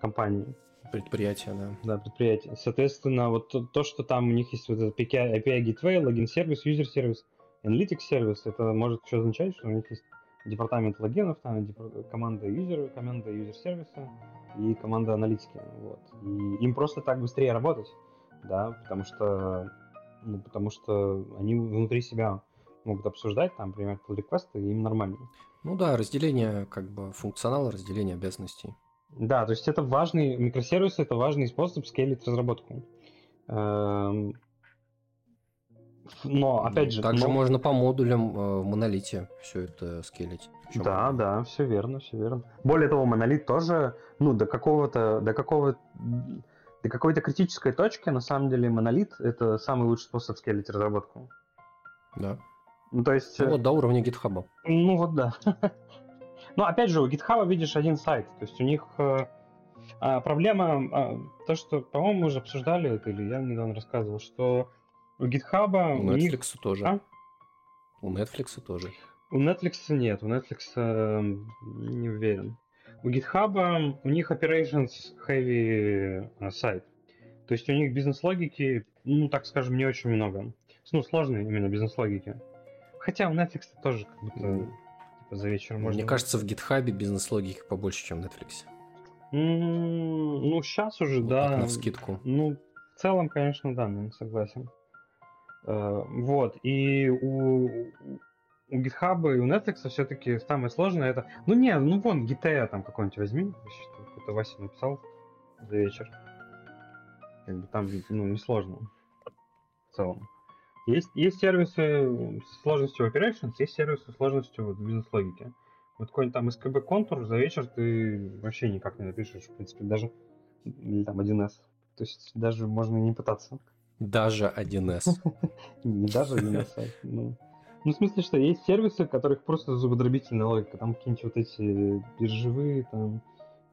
компании. Предприятия, да. Да, предприятия. Соответственно, вот то, то, что там у них есть вот этот API, API Gateway, логин сервис, юзер сервис, Analytics сервис, это может еще означать, что у них есть департамент логинов, там команда юзера, команда юзер сервиса и команда аналитики. Вот. И им просто так быстрее работать, да, потому что, ну, потому что они внутри себя могут обсуждать, там, принимать pull реквесты и им нормально. Ну да, разделение как бы функционала, разделение обязанностей. Да, то есть это важный, микросервис это важный способ скейлить разработку. Эм, но, опять же... Также но... можно по модулям э, в монолите все это скелить. Да, да, все верно, все верно. Более того, монолит тоже, ну, до какого-то, до какого до какой-то критической точки, на самом деле, монолит — это самый лучший способ скелить разработку. Да. Ну, то есть... Ну, э, вот до уровня гитхаба. Ну, вот да. (laughs) Но, опять же, у гитхаба видишь один сайт. То есть у них э, а, проблема, а, то, что, по-моему, мы уже обсуждали это, или я недавно рассказывал, что у GitHub... У Netflix них... тоже. А? У Netflix тоже. У Netflix нет, у Netflix э, не уверен. У GitHub у них operations heavy э, сайт. То есть у них бизнес-логики, ну, так скажем, не очень много. Ну, сложные именно бизнес-логики. Хотя у Netflix тоже как будто mm. типа, за вечер можно... Мне кажется, в GitHub бизнес-логики побольше, чем в Netflix. Mm, ну, сейчас уже, вот да. на скидку. Ну, в целом, конечно, да, наверное, согласен. Э, вот, и у, у GitHub и у Netflix все-таки самое сложное это... Ну не, ну вон, GTA там какой-нибудь возьми, какой-то Вася написал за вечер. Как бы там, ну, несложно в целом. Есть, есть сервисы с сложностью operations, есть сервисы с сложностью вот, бизнес-логики. Вот какой-нибудь там SKB контур за вечер ты вообще никак не напишешь, в принципе, даже или там 1С. То есть даже можно не пытаться. Даже 1С. (laughs) Не даже 1С, а, ну... Ну, в смысле, что есть сервисы, которых просто зубодробительная логика. Там какие-нибудь вот эти биржевые, там,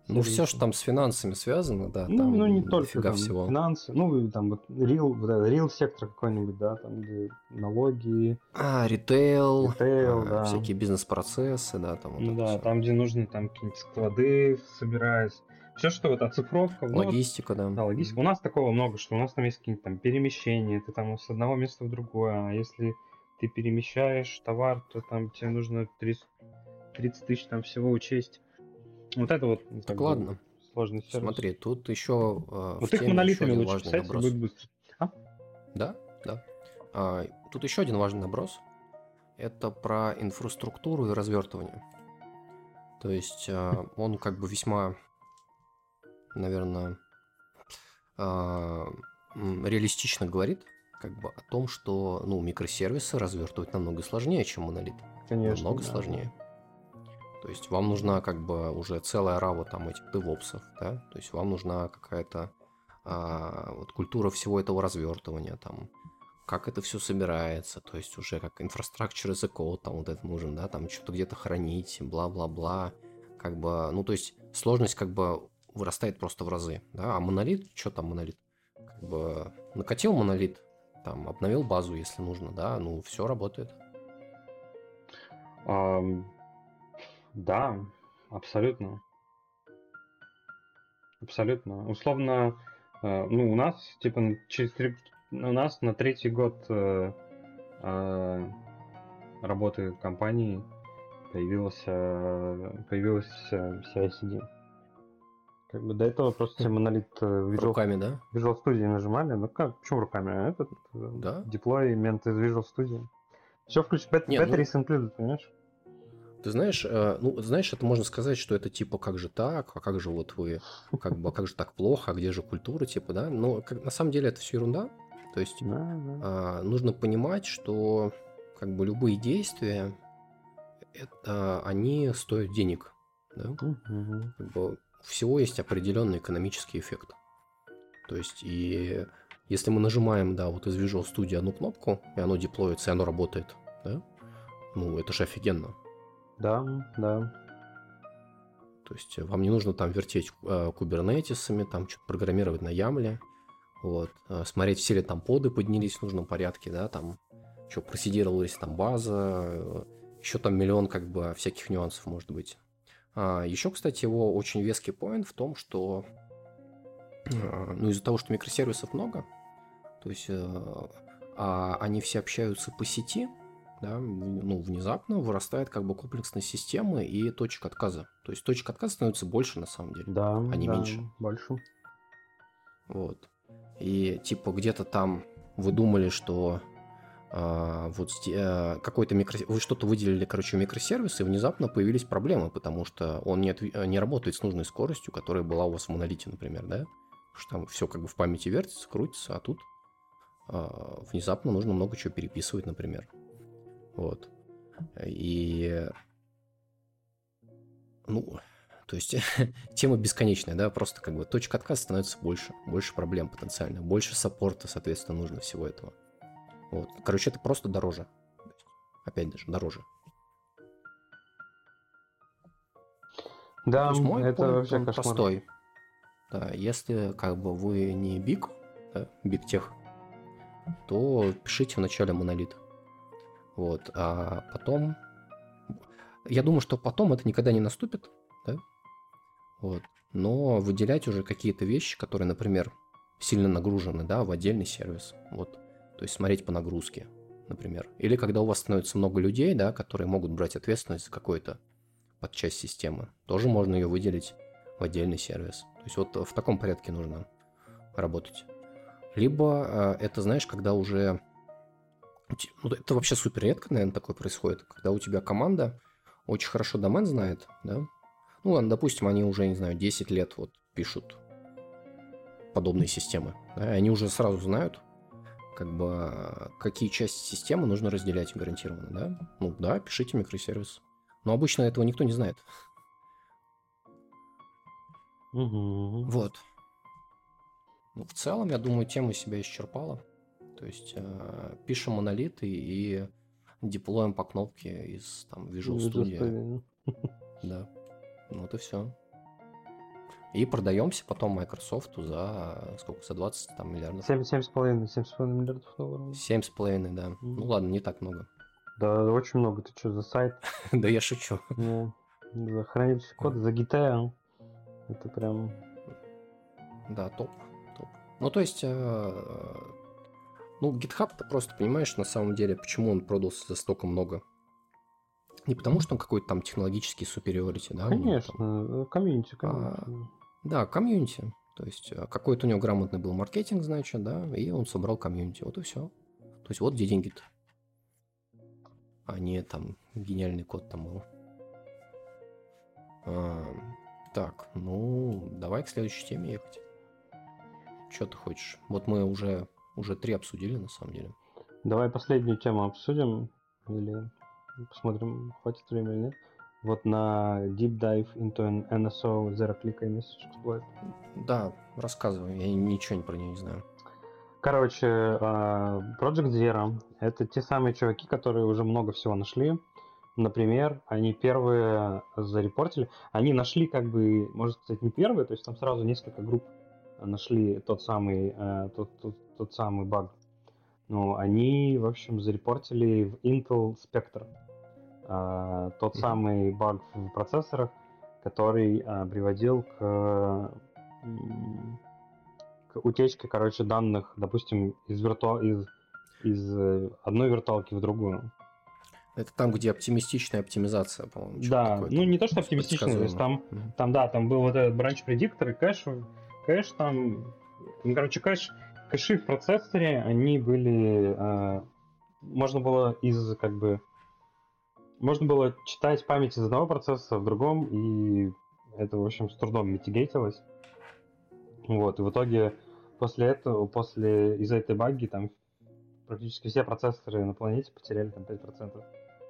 ну, все, что там с финансами связано, да, ну, там ну, не только там, всего. финансы, ну, там вот real, вот real сектор какой-нибудь, да, там где налоги. А, ритейл, ритейл а, да. всякие бизнес-процессы, да, там. Вот ну да, все. там, где нужно там какие-нибудь склады собирать. Все, что вот оцифровка. Логистика, ну, вот, да. Да, логистика. У нас такого много, что у нас там есть какие-то там перемещения, ты там с одного места в другое, а если ты перемещаешь товар, то там тебе нужно 30, 30 тысяч там всего учесть. Вот это вот. Так ладно. Сложный сервис. Смотри, тут еще э, вот их монолитами лучше писать, будет быстро. А? Да, да. А, тут еще один важный наброс. Это про инфраструктуру и развертывание. То есть а, он как бы весьма, наверное, а, реалистично говорит как бы о том, что ну, микросервисы развертывать намного сложнее, чем монолит. Конечно. Намного да. сложнее. То есть вам нужна как бы уже целая рава там этих девопсов, да? То есть вам нужна какая-то а, вот культура всего этого развертывания, там, как это все собирается, то есть уже как инфраструктура code, там вот это нужен, да, там что-то где-то хранить, бла-бла-бла, как бы, ну, то есть сложность как бы вырастает просто в разы, да, а монолит, что там монолит? Как бы накатил монолит, там, обновил базу, если нужно, да, ну, все работает. Um, да, абсолютно. Абсолютно. Условно, э, ну, у нас, типа, через три... у нас на третий год э, э, работы компании появился, появилась CI-CD. Как бы до этого просто все монолит Visual, руками, да? Visual Studio нажимали. Ну как, почему руками? А этот да? деплоймент из Visual Studio. Все включено. Batteries ну... included, понимаешь? Ты знаешь, э, ну, знаешь, это можно сказать, что это типа, как же так, а как же вот вы, как бы, как же так плохо, а где же культура, типа, да? Но как, на самом деле это все ерунда. То есть да, да. А, нужно понимать, что как бы любые действия, это, они стоят денег. Да? Угу. Как бы, всего есть определенный экономический эффект. То есть, и если мы нажимаем, да, вот из Visual Studio одну кнопку, и оно деплоится, и оно работает, да, ну, это же офигенно. Да, да. То есть вам не нужно там вертеть э, кубернетисами, там что-то программировать на Ямле, вот, э, смотреть, все ли там поды поднялись в нужном порядке, да, там, что просидировалась там база, э, еще там миллион как бы всяких нюансов может быть. А, еще, кстати, его очень веский поинт в том, что э, ну, из-за того, что микросервисов много, то есть а они все общаются по сети, да, ну, внезапно вырастает как бы комплексность системы и точек отказа. То есть точек отказа становится больше на самом деле, да, а не да, меньше. Больше. Вот. И типа где-то там вы думали, что а, вот а, какой-то микро... Вы что-то выделили, короче, микросервис, и внезапно появились проблемы, потому что он не, от... не работает с нужной скоростью, которая была у вас в монолите, например, да? Потому что там все как бы в памяти вертится, крутится, а тут а, внезапно нужно много чего переписывать, например. Вот. И... Ну, то есть (laughs) тема бесконечная, да, просто как бы точка отказа становится больше, больше проблем потенциально, больше саппорта, соответственно, нужно всего этого. Вот. Короче, это просто дороже. Опять даже дороже. Да, мой это point, вообще он кошмар. простой. Да, если как бы вы не биг, да, биг тех, то пишите в начале монолит. Вот, а потом... Я думаю, что потом это никогда не наступит, да? Вот. Но выделять уже какие-то вещи, которые, например, сильно нагружены, да, в отдельный сервис. Вот. То есть смотреть по нагрузке, например. Или когда у вас становится много людей, да, которые могут брать ответственность за какой-то подчасть системы. Тоже можно ее выделить в отдельный сервис. То есть вот в таком порядке нужно работать. Либо э, это, знаешь, когда уже ну, это вообще супер редко, наверное, такое происходит, когда у тебя команда очень хорошо домен знает, да? Ну, ладно, допустим, они уже, не знаю, 10 лет вот пишут подобные системы. Да? Они уже сразу знают, как бы какие части системы нужно разделять гарантированно, да? Ну да, пишите микросервис. Но обычно этого никто не знает. Угу. Вот. Ну, в целом, я думаю, тема себя исчерпала. То есть э, пишем монолиты и деплоим по кнопке из там Visual Studio. Да. Ну вот и все. И продаемся потом Microsoft за сколько? За 20 там, миллиардов. 7,5 7,5 миллиардов долларов. 7,5, да. Mm. Ну ладно, не так много. Да, очень много. Ты что, за сайт? (laughs) да я шучу. Ну, за хранилище кода, за GTA. Это прям... Да, топ. топ. Ну, то есть, э, ну, GitHub, ты просто понимаешь, на самом деле, почему он продался за столько много. Не потому, что он какой-то там технологический superiority, да? Конечно, комьюнити, а, Да, комьюнити. То есть, э, какой-то у него грамотный был маркетинг, значит, да, и он собрал комьюнити. Вот и все. То есть, вот где деньги-то. А не там гениальный код там был. А, так, ну, давай к следующей теме ехать. Что ты хочешь? Вот мы уже, уже три обсудили, на самом деле. Давай последнюю тему обсудим. Или посмотрим, хватит времени или нет. Вот на Deep Dive into an NSO Zero Click Message Exploit. Да, рассказывай, я ничего про нее не знаю. Короче, а, Project Zero — это те самые чуваки, которые уже много всего нашли, например, они первые зарепортили, они нашли как бы, может сказать, не первые, то есть там сразу несколько групп нашли тот самый, э, тот, тот, тот самый баг. Ну, они, в общем, зарепортили в Intel Spectre э, тот самый баг в процессорах, который э, приводил к, к утечке, короче, данных, допустим, из, вирту... из, из э, одной виртуалки в другую. Это там, где оптимистичная оптимизация, по-моему. Да, ну не то, что оптимистичная, то есть там, mm-hmm. там, да, там был вот этот бранч предиктор и кэш, кэш там, ну, короче, кэш, кэши в процессоре, они были, э, можно было из, как бы, можно было читать память из одного процесса в другом, и это, в общем, с трудом митигейтилось. Вот, и в итоге после этого, после, из-за этой баги, там практически все процессоры на планете потеряли там 5%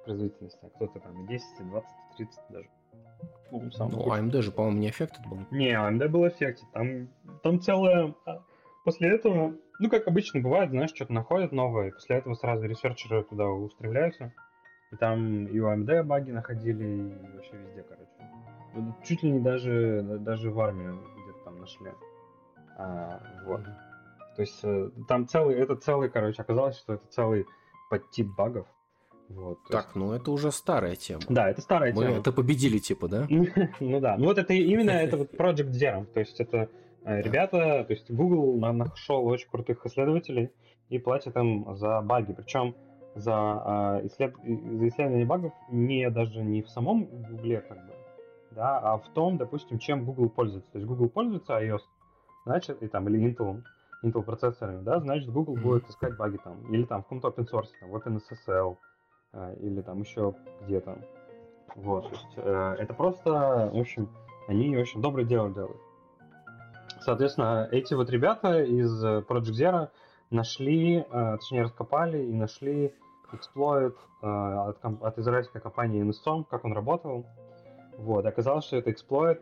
производительности, а кто-то там и 10, и 20, и 30 даже. Ну, сам ну AMD же, по-моему, не эффектед был. Не, AMD был эффектед. Там, там целое... А, после этого, ну, как обычно бывает, знаешь, что-то находят новое, и после этого сразу ресерчеры туда устремляются. И там и у AMD баги находили, и вообще везде, короче. Чуть ли не даже, даже в армию где-то там нашли. А, вот. То есть э, там целый, это целый, короче, оказалось, что это целый подтип багов. Вот, так, есть... ну это уже старая тема. Да, это старая Мы тема. это победили, типа, да? (laughs) ну да. Ну вот это именно (laughs) это вот Project Zero. То есть это э, ребята, то есть Google нашел очень крутых исследователей и платит им за баги. Причем за, э, исслед... за исследование багов не даже не в самом Google, как бы, да, а в том, допустим, чем Google пользуется. То есть Google пользуется iOS, значит, и там, или Intel, Intel процессорами, да, значит, Google mm-hmm. будет искать баги там, или там в каком-то open source, там, в OpenSSL, а, или там еще где-то. Вот, то есть, э, это просто, в общем, они очень доброе дело делают. Соответственно, эти вот ребята из Project Zero нашли, э, точнее раскопали и нашли эксплойт э, от, от израильской компании NSOM, как он работал. Вот, оказалось, что это эксплойт,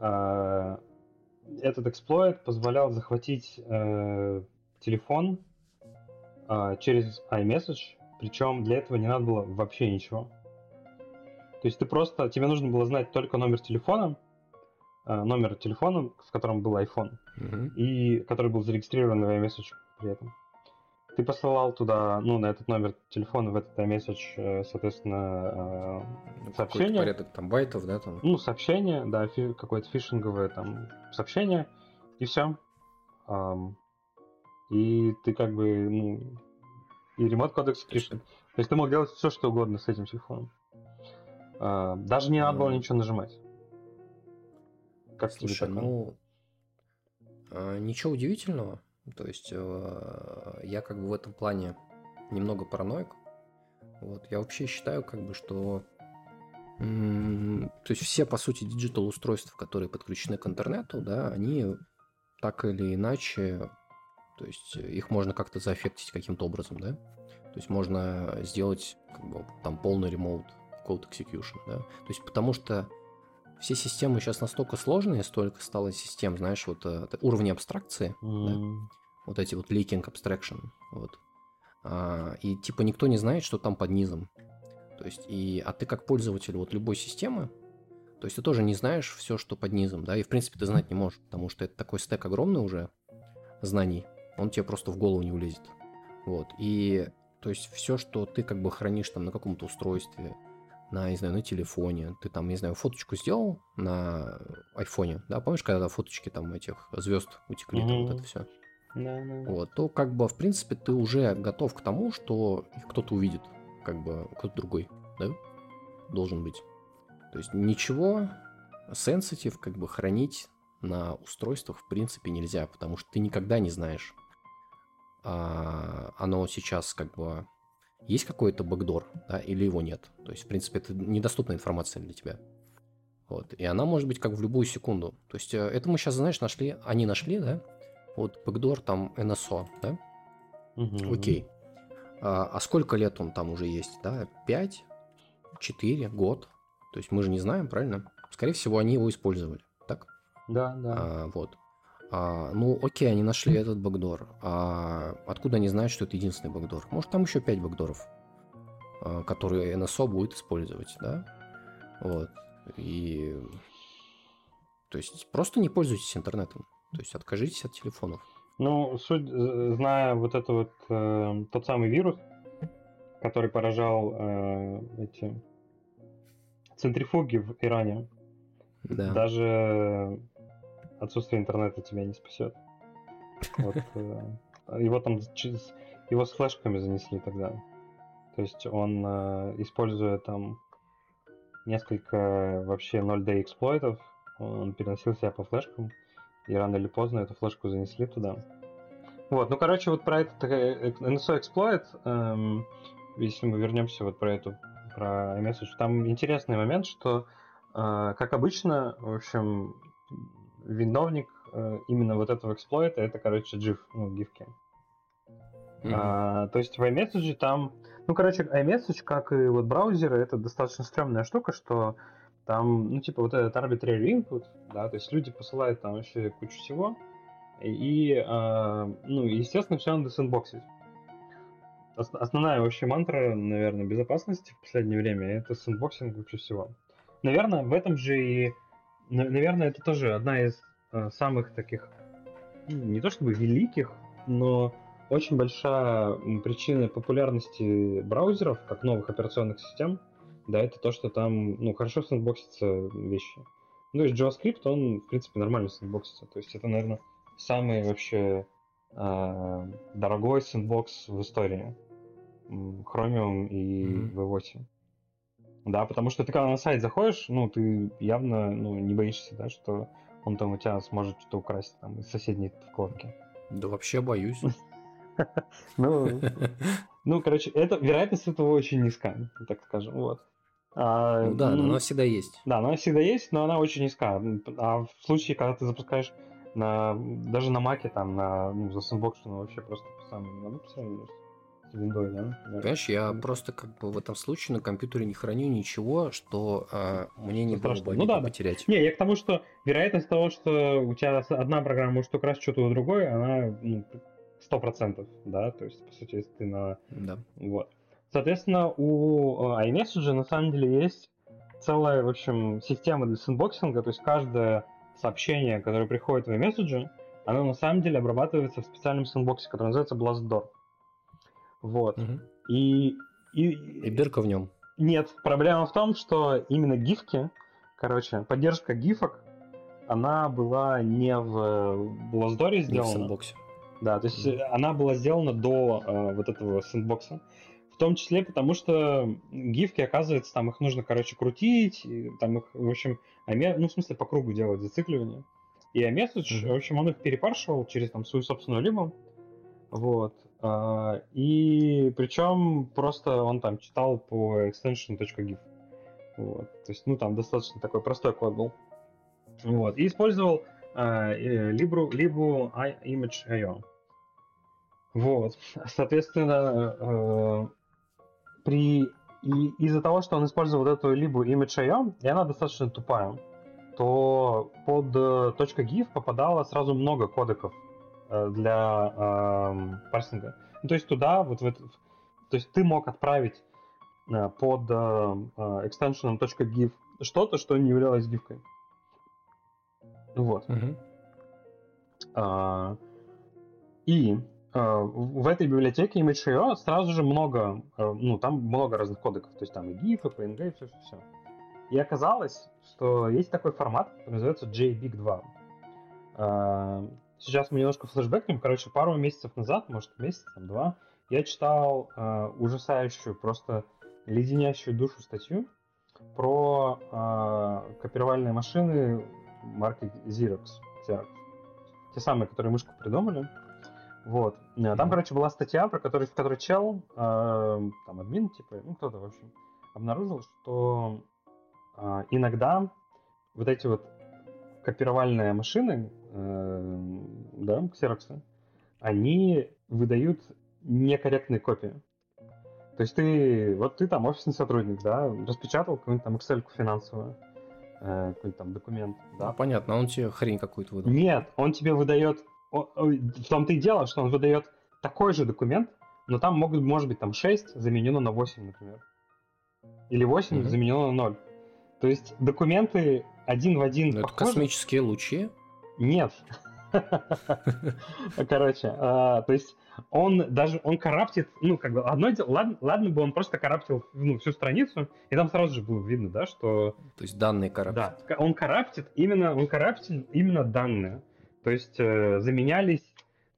э, этот эксплойт позволял захватить э, телефон э, через iMessage причем для этого не надо было вообще ничего. То есть ты просто, тебе нужно было знать только номер телефона, э, номер телефона, в котором был iPhone, uh-huh. и который был зарегистрирован в iMessage при этом. Ты посылал туда, ну, на этот номер телефона, в этот iMessage, э, соответственно, э, сообщение. порядок там байтов, да, там? Ну, сообщение, да, фи- какое-то фишинговое там сообщение, и все. И ты как бы, ну, и ремонт кодекс пишет. То есть ты мог делать все, что угодно с этим телефоном. А, даже не надо было ничего нажимать. Как Слушай, ну, а, ничего удивительного. То есть а, я как бы в этом плане немного параноик. Вот, я вообще считаю, как бы, что то есть все, по сути, digital устройства, которые подключены к интернету, да, они так или иначе То есть э, их можно как-то за affect ить каким-то образом, да? То есть можно сделать как бы, там полный remote code execution, да? То есть потому что все системы сейчас настолько сложные, столько стало систем, знаешь, вот э, уровни абстракции, mm. да? вот эти вот leaking abstraction, вот. А, и типа никто не знает, что там под низом. То есть, и, а ты как пользователь вот любой системы, то есть ты тоже не знаешь все, что под низом, да, и в принципе ты знать не можешь, потому что это такой стек огромный уже знаний, он тебе просто в голову не улезет. Вот, и то есть все, что ты как бы хранишь там на каком-то устройстве, на, не знаю, на телефоне, ты там, не знаю, фоточку сделал на айфоне, да, помнишь, когда фоточки там этих звезд утекли, mm-hmm. там вот это все. Да, да. Вот, то как бы, в принципе, ты уже готов к тому, что кто-то увидит, как бы кто-то другой, да, должен быть. То есть ничего sensitive как бы хранить на устройствах в принципе нельзя, потому что ты никогда не знаешь, а, оно сейчас как бы есть какой-то бэкдор, да, или его нет. То есть, в принципе, это недоступная информация для тебя. Вот. И она может быть как в любую секунду. То есть, э, это мы сейчас, знаешь, нашли, они нашли, да, вот бэкдор там NSO, да? Угу. Окей. А, а сколько лет он там уже есть, да? 5, 4, год. То есть мы же не знаем, правильно? Скорее всего, они его использовали, так? Да, да. А, вот. А, ну, окей, они нашли этот бэкдор. А откуда они знают, что это единственный бэкдор? Может, там еще 5 бэкдоров, а, которые NSO будет использовать, да? Вот. И... То есть просто не пользуйтесь интернетом. То есть откажитесь от телефонов. Ну, суть, зная вот это вот э, тот самый вирус, который поражал э, эти центрифуги в Иране, да. даже отсутствие интернета тебя не спасет. Вот, э, его там через его с флешками занесли тогда. То есть он, э, используя там несколько вообще 0D эксплойтов, он переносил себя по флешкам и рано или поздно эту флешку занесли туда. Вот, ну, короче, вот про этот э, NSO exploit, эм, если мы вернемся вот про эту, про iMessage, там интересный момент, что, э, как обычно, в общем, виновник э, именно вот этого эксплойта, это, короче, GIF, ну, гифки. Mm-hmm. А, то есть в iMessage там, ну, короче, iMessage, как и вот браузеры, это достаточно стрёмная штука, что там, ну, типа, вот этот arbitrary input, да, то есть люди посылают там вообще кучу всего, и, э, ну, естественно, все надо сэндбоксить. Основная вообще мантра, наверное, безопасности в последнее время это sandboxing вообще всего. Наверное, в этом же и... Наверное, это тоже одна из э, самых таких, ну, не то чтобы великих, но очень большая причина популярности браузеров, как новых операционных систем – да, это то, что там, ну, хорошо sandbox ятся вещи. Ну, то есть JavaScript, он, в принципе, нормально sandbox ится. То есть это, наверное, самый вообще э, дорогой сэндбокс в истории. Chromium и mm-hmm. V8. Да, потому что ты когда на сайт заходишь, ну, ты явно ну, не боишься, да, что он там у тебя сможет что-то украсть там из соседней вкладки. Да вообще боюсь. (laughs) Ну, ну, короче, это вероятность этого очень низка, так скажем, вот. А, ну, да, ну, она всегда есть. Да, она всегда есть, но она очень низка. А в случае, когда ты запускаешь на, даже на маке, там, на, ну, за сэндбокс, ну, вообще просто сам не могу по сравнению Windows, да? Понимаешь, я просто как бы в этом случае на компьютере не храню ничего, что а, мне не было бы ну, да, потерять. Не, я к тому, что вероятность того, что у тебя одна программа может украсть что-то у другой, она ну, 100%, да, то есть, по сути, если ты на... Да. Вот. Соответственно, у iMessage на самом деле есть целая, в общем, система для sandboxing а, то есть каждое сообщение, которое приходит в iMessage, оно на самом деле обрабатывается в специальном sandbox е, который называется BlastDoor. Вот. Угу. И, и... И дырка в нем. Нет, проблема в том, что именно гифки, короче, поддержка гифок, она была не в BlastDoor сделана. Не в sandbox е. Да, то есть мм она была сделана до э, вот этого sandbox а. В том числе потому, что гифки, оказывается, там их нужно, короче, крутить, и там их, в общем, аме... ну, в смысле, по кругу делать зацикливание. И iMessage, mm-hmm. в общем, он их перепаршивал через там свою собственную либо. Вот. А, и причем просто он там читал по extension.gif. Вот. То есть, ну, там достаточно такой простой код был. Вот. И использовал а, э, Libru, Libru iMage.io. Вот. Соответственно, э, при и из-за того, что он использовал вот эту либо image.io, и она достаточно тупая, то под э, .gif попадало сразу много кодеков для э, парсинга. Ну, то есть туда, вот в это, то есть ты мог отправить э, под э, экстеншеном .gif что-то, что не являлось гифкой. Вот. Uh-huh. А, и а, в этой библиотеке image.io сразу же много, ну, там много разных кодеков, то есть там и GIF, и PNG, и все-все-все. И оказалось, что есть такой формат, который называется JBig2. А, сейчас мы немножко флешбэкнем. Короче, пару месяцев назад, может, месяц, там, два, я читал ужасающую, просто леденящую душу статью про копировальные машины марки Xerox. Xerox. Те самые, которые мышку придумали. Вот. Э, там, короче, была статья, про которую, в которой чел, э, там, админ, типа, ну, кто-то, в общем, обнаружил, что э, иногда вот эти вот копировальные машины, э, да, ксероксы, они выдают некорректные копии. То есть ты, вот ты там офисный сотрудник, да, распечатал какую-нибудь там Excel финансовую, э, какой-нибудь там документ, да. Ну, понятно, он тебе хрень какую-то выдал. Нет, он тебе выдает в том-то и дело, что он выдает такой же документ, но там могут, может быть там 6 заменено на 8, например. Или 8 mm-hmm. заменено на 0. То есть документы один в один но Это космические лучи? Нет. (laughs) Короче, а, то есть он даже, он караптит, ну, как бы, одно дело, ладно, ладно бы он просто караптил, ну, всю страницу, и там сразу же было видно, да, что... То есть данные караптит. Да, он караптит именно, он караптит именно данные. То есть э, заменялись,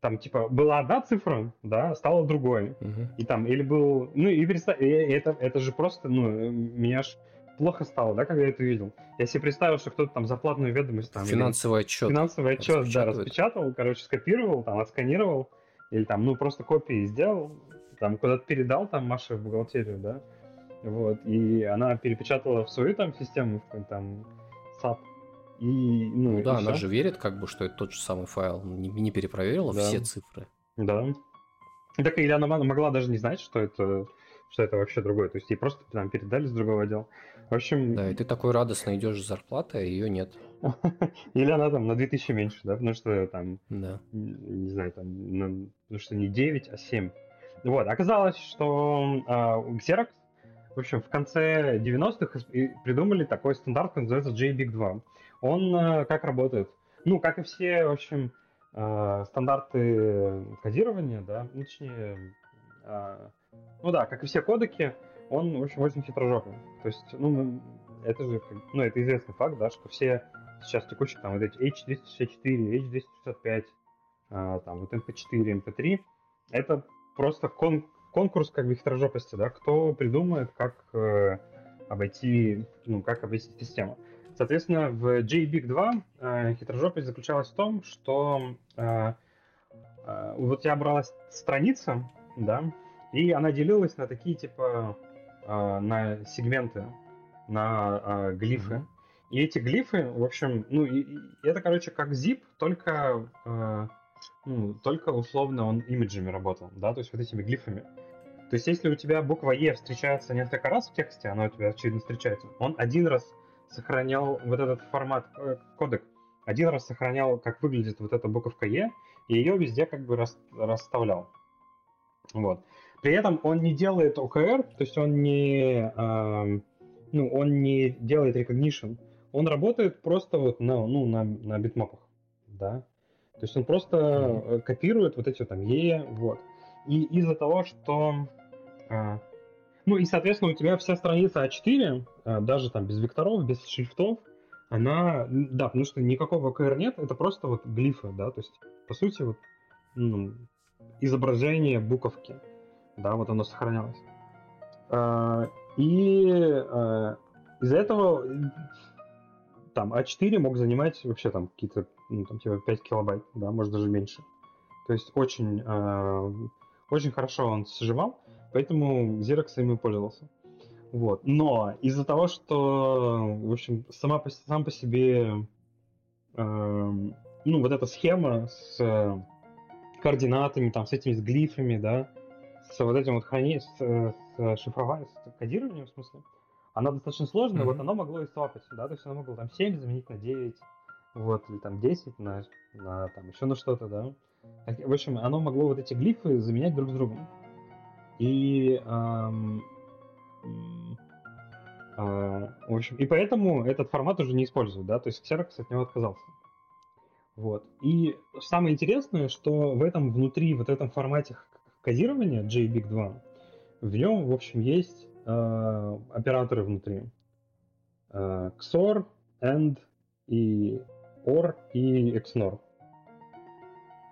там, типа, была одна цифра, да, стала другой. Угу. И там, или был, ну, и представь, это, это же просто, ну, меня ж плохо стало, да, когда я это видел. Я себе представил, что кто-то там зарплатную ведомость там... Финансовый отчет. Финансовый отчет, да, распечатал, короче, скопировал, там, отсканировал, или там, ну, просто копии сделал, там, куда-то передал, там, Маше в бухгалтерию, да, вот, и она перепечатала в свою там систему, в там, SAP, и, ну, ну да, и она же верит, как бы, что это тот же самый файл, не, не перепроверила да. все цифры. Да. Так или она могла даже не знать, что это, что это вообще другое. То есть ей просто там передали с другого отдела. В общем... Да, и ты такой радостно идешь с зарплаты, а ее нет. (laughs) Или она там на 2000 меньше, да, потому что там, да. не знаю, там, на, потому что не 9, а 7. Вот, оказалось, что э, Xerox, в общем, в конце 90-х придумали такой стандарт, который называется JBig2. Он э, как работает? Ну, как и все, в общем, э, стандарты кодирования, да, ну, точнее, э, ну да, как и все кодеки, он, в общем, очень хитрожопый. То есть, ну, это же, ну, это известный факт, да, что все сейчас текущие, там, вот эти H264, H265, там, вот MP4, MP3, это просто кон конкурс, как бы, хитрожопости, да, кто придумает, как э, обойти, ну, как обойти систему. Соответственно, в JBig 2 э, хитрожопость заключалась в том, что э, э, вот у тебя бралась страница, да, и она делилась на такие типа э, на сегменты, на э, глифы. Mm-hmm. И эти глифы, в общем, ну, и, и это, короче, как zip, только, э, ну, только условно он имиджами работал, да, то есть вот этими глифами. То есть если у тебя буква Е встречается несколько раз в тексте, она у тебя очевидно встречается, он один раз сохранял вот этот формат, э, кодек, один раз сохранял, как выглядит вот эта буковка Е, и ее везде как бы рас, расставлял. Вот. При этом он не делает OKR, то есть он не, э, ну, он не делает recognition, он работает просто вот на, ну, на, на битмапах, да. То есть он просто mm-hmm. копирует вот эти там Е, вот. И из-за того, что э, ну и, соответственно, у тебя вся страница А4, а, даже там без векторов, без шрифтов, она, да, потому что никакого КР нет, это просто вот глифы, да, то есть, по сути, вот ну, изображение буковки, да, вот оно сохранялось. А, и а, из-за этого там А4 мог занимать вообще там какие-то, ну, там, типа 5 килобайт, да, может даже меньше. То есть очень, очень хорошо он сжимал. Поэтому Xerox ими пользовался. Вот. Но из-за того, что, в общем, сама по, сам по себе, э, ну, вот эта схема с, координатами, там, с этими с глифами, да, с вот этим вот храни... с, с шифрованием, с кодированием, в смысле, она достаточно сложная, mm-hmm. вот оно могло и свапать, да, то есть оно могло там 7 заменить на 9, вот, или там 10 на, на там еще на что-то, да. В общем, оно могло вот эти глифы заменять друг с другом. И, эм, э, в общем, и поэтому этот формат уже не используют, да, то есть Xerox от него отказался. Вот. И самое интересное, что в этом внутри, вот этом формате кодирования JBig2, в нем, в общем, есть э, операторы внутри. Э, XOR, AND и OR и XNOR.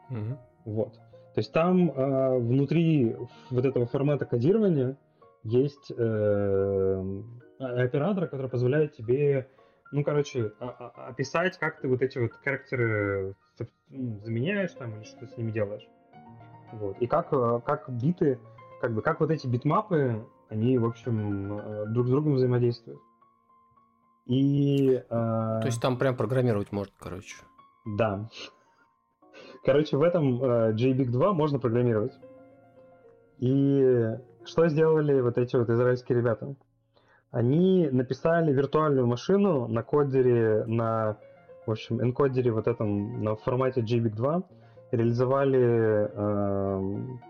Mm-hmm. Вот. То есть там э, внутри вот этого формата кодирования есть э, оператор, который позволяет тебе, ну, короче, описать, как ты вот эти вот характеры ну, заменяешь там или что с ними делаешь. Вот. И как, э, как биты, как бы, как вот эти битмапы, они, в общем, э, друг с другом взаимодействуют. И... Э... То есть там прям программировать можно, короче. Да. Короче, в этом э, JBig 2 можно программировать. И что сделали вот эти вот израильские ребята? Они написали виртуальную машину на кодере, на, в общем, энкодере вот этом, на формате JBig 2, реализовали, э,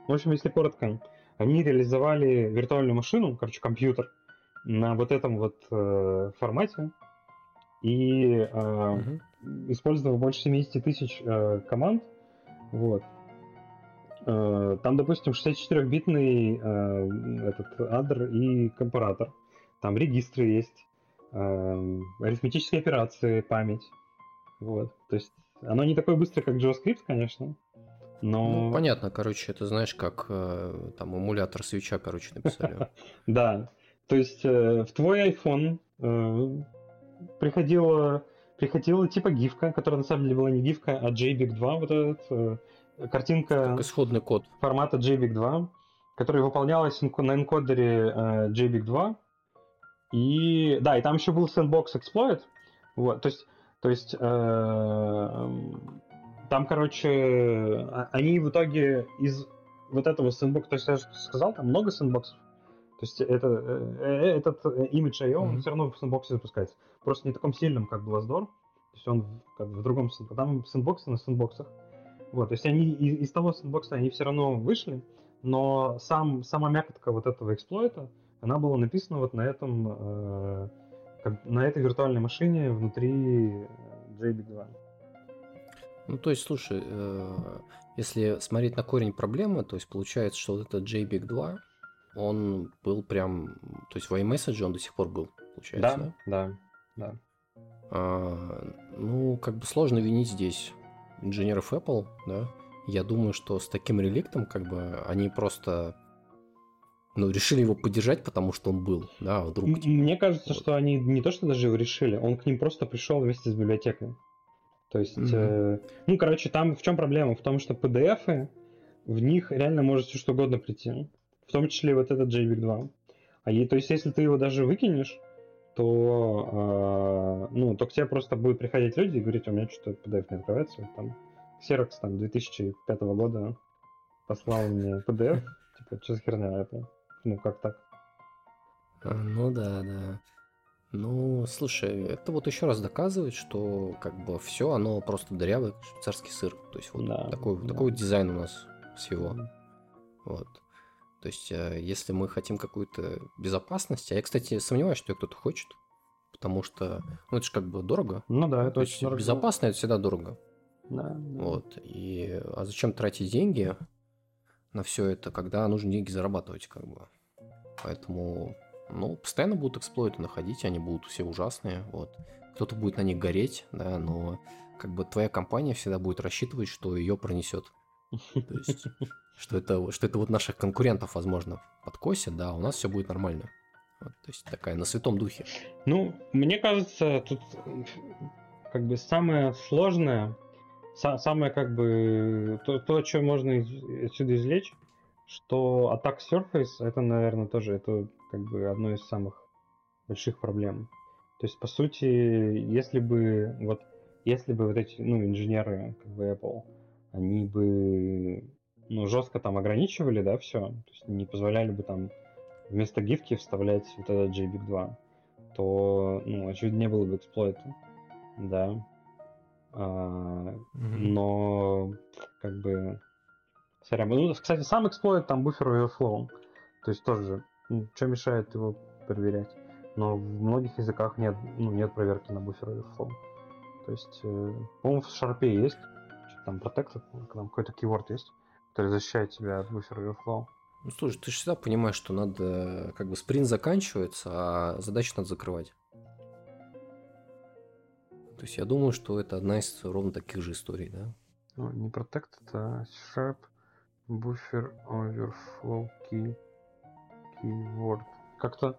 в общем, если коротко, они реализовали виртуальную машину, короче, компьютер, на вот этом вот э, формате, и э, угу. использовав больше 70 тысяч э, команд, вот. Э, там, допустим, 64-битный э, этот адр и компаратор. Там регистры есть, э, арифметические операции, память. Вот. То есть оно не такое быстрое, как JavaScript, конечно, но... Ну, понятно, короче, это знаешь, как там эмулятор свеча, короче, написали. (laughs) Да, то есть в твой iPhone приходило приходила типа гифка, которая на самом деле была не гифка, а JBig 2, вот этот, э, картинка... Как исходный код. Формата JBig 2, которая выполнялась на энкодере э, JBig 2. И да, и там еще был sandbox exploit. Вот, то есть, то есть э, там, короче, а, они в итоге из вот этого сэндбокса, то есть я же сказал, там много сэндбоксов, то есть это, э, э, этот имидж IO, mm-hmm. он все равно в сэндбоксе запускается. Просто не таком сильном, как Blastdoor. То есть он как бы в другом сэндбоксе. Там сэндбоксы на сэндбоксах. Вот, то есть они из, из того сэндбокса они все равно вышли, но сам, сама мякотка вот этого эксплойта, она была написана вот на этом, э, на этой виртуальной машине внутри JBig 2. Ну, то есть, слушай, э, если смотреть на корень проблемы, то есть получается, что вот этот JBig 2, он был прям, то есть в iMessage он до сих пор был, получается, да? Да, да. А, ну, как бы сложно винить здесь инженеров Apple, да. Я думаю, что с таким реликтом, как бы, они просто ну, решили его поддержать, потому что он был, да, а вдруг. Типа, Мне кажется, вот. что они не то, что даже его решили, он к ним просто пришел вместе с библиотекой. То есть, mm-hmm. э, ну, короче, там в чем проблема? В том, что PDF в них реально может все что угодно прийти в том числе вот этот JVIC 2. А и, то есть, если ты его даже выкинешь, то, э, ну, то к тебе просто будут приходить люди и говорить, у меня что-то PDF не открывается. Там Xerox там 2005 года послал мне PDF, (laughs) типа, что за херня это? Ну, как так? А, ну да, да. Ну, слушай, это вот еще раз доказывает, что как бы все, оно просто дырявый швейцарский сыр. То есть вот да, такой, да. такой дизайн у нас всего. Вот. То есть, э, если мы хотим какую-то безопасность, а я, кстати, сомневаюсь, что кто-то хочет, потому что, ну, это же как бы дорого. Ну да, это очень дорого. Безопасно это всегда дорого. Да, да. Вот. И, а зачем тратить деньги на все это, когда нужно деньги зарабатывать, как бы. Поэтому, ну, постоянно будут эксплойты находить, они будут все ужасные, вот. Кто-то будет на них гореть, да, но как бы твоя компания всегда будет рассчитывать, что ее пронесет. То есть, (laughs) что это, что это вот наших конкурентов, возможно, подкосит, да, а у нас все будет нормально. Вот, то есть такая на святом духе. Ну, мне кажется, тут как бы самое сложное, самое как бы то, то что можно из, отсюда извлечь, что Attack Surface это, наверное, тоже это как бы одно из самых больших проблем. То есть, по сути, если бы вот если бы вот эти ну, инженеры как бы Apple они бы ну, жестко там ограничивали, да, все. То есть не позволяли бы там вместо гифки вставлять вот этот JBig 2, то, ну, очевидно, не было бы эксплойта, да. А, mm-hmm. Но, как бы, сорян. Ну, кстати, сам эксплойт там буфер overflow. То есть тоже, ну, что мешает его проверять? Но в многих языках нет, ну, нет проверки на буфер overflow. То есть, э, по-моему, в шарпе есть, там protected, там какой-то keyword есть, который защищает тебя от буфер overflow. Ну, слушай, ты же всегда понимаешь, что надо, как бы, спринт заканчивается, а задачу надо закрывать. То есть я думаю, что это одна из ровно таких же историй, да? Ну, не protected, а sharp buffer overflow key keyword. Как-то,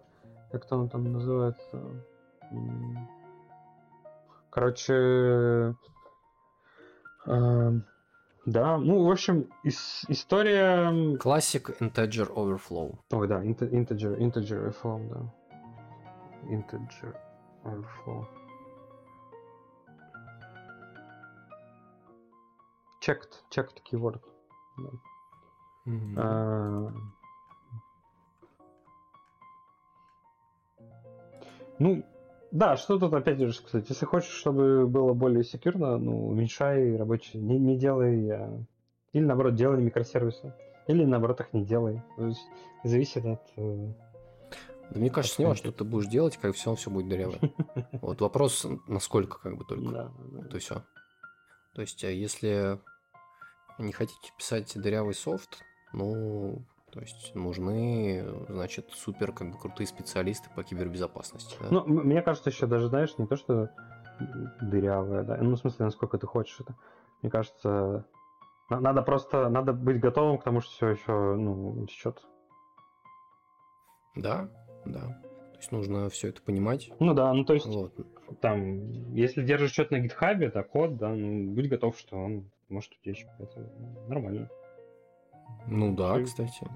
как-то оно там называется. Короче, э, да, ну, в общем, ис- история... Classic Integer Overflow. Ой, да, integer, integer overflow, да. Integer overflow. Checked, checked keyword. Да. Mm-hmm. А... Ну, да, что тут опять же сказать. Если хочешь, чтобы было более секьюрно, ну, уменьшай рабочие, не, не делай, а... или наоборот, делай микросервисы, или наоборот их не делай. То есть зависит от... Э, да мне кажется, не что ты будешь делать, как все, все будет дырявое. (laughs) Вот вопрос, насколько как бы только. Да, да. То все. То есть, а если не хотите писать дырявый софт, ну, то есть нужны, значит, супер как бы крутые специалисты по кибербезопасности. Да? Ну, мне кажется, еще даже, знаешь, не то, что дырявая, да, ну, в смысле, насколько ты хочешь это. Мне кажется, надо просто, надо быть готовым к тому, что все еще, ну, течет. Да, да. То есть нужно все это понимать. Ну да, ну то есть вот. там, если держишь что-то на гитхабе, да, код, да, ну будь готов, что он может утечь. Это нормально. Ну да, кстати.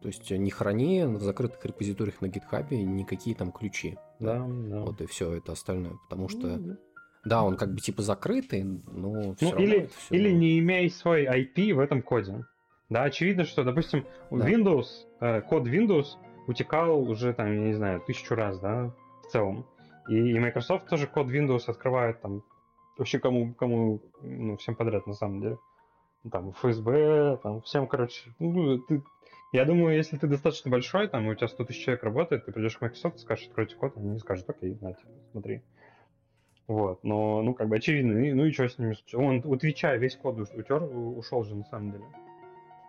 То есть не храни в закрытых репозиториях на гитхабе никакие там ключи. Да, да. Вот и все это остальное. Потому что, ну, да, он как бы типа закрытый, но ну, или, все... или не имея свой IP в этом коде. Да, очевидно, что, допустим, да. Windows, э, код Windows утекал уже там, я не знаю, тысячу раз, да, в целом. И, и Microsoft тоже код Windows открывает там вообще кому, кому, ну, всем подряд на самом деле там, ФСБ, там, всем, короче, ну, ты, я думаю, если ты достаточно большой, там, у тебя 100 тысяч человек работает, ты придешь к Microsoft, скажешь, откройте код, они скажут, окей, на, смотри. Вот, но, ну, как бы очевидно, и, ну и что с ними Он у Твича весь код утер, ушел же на самом деле.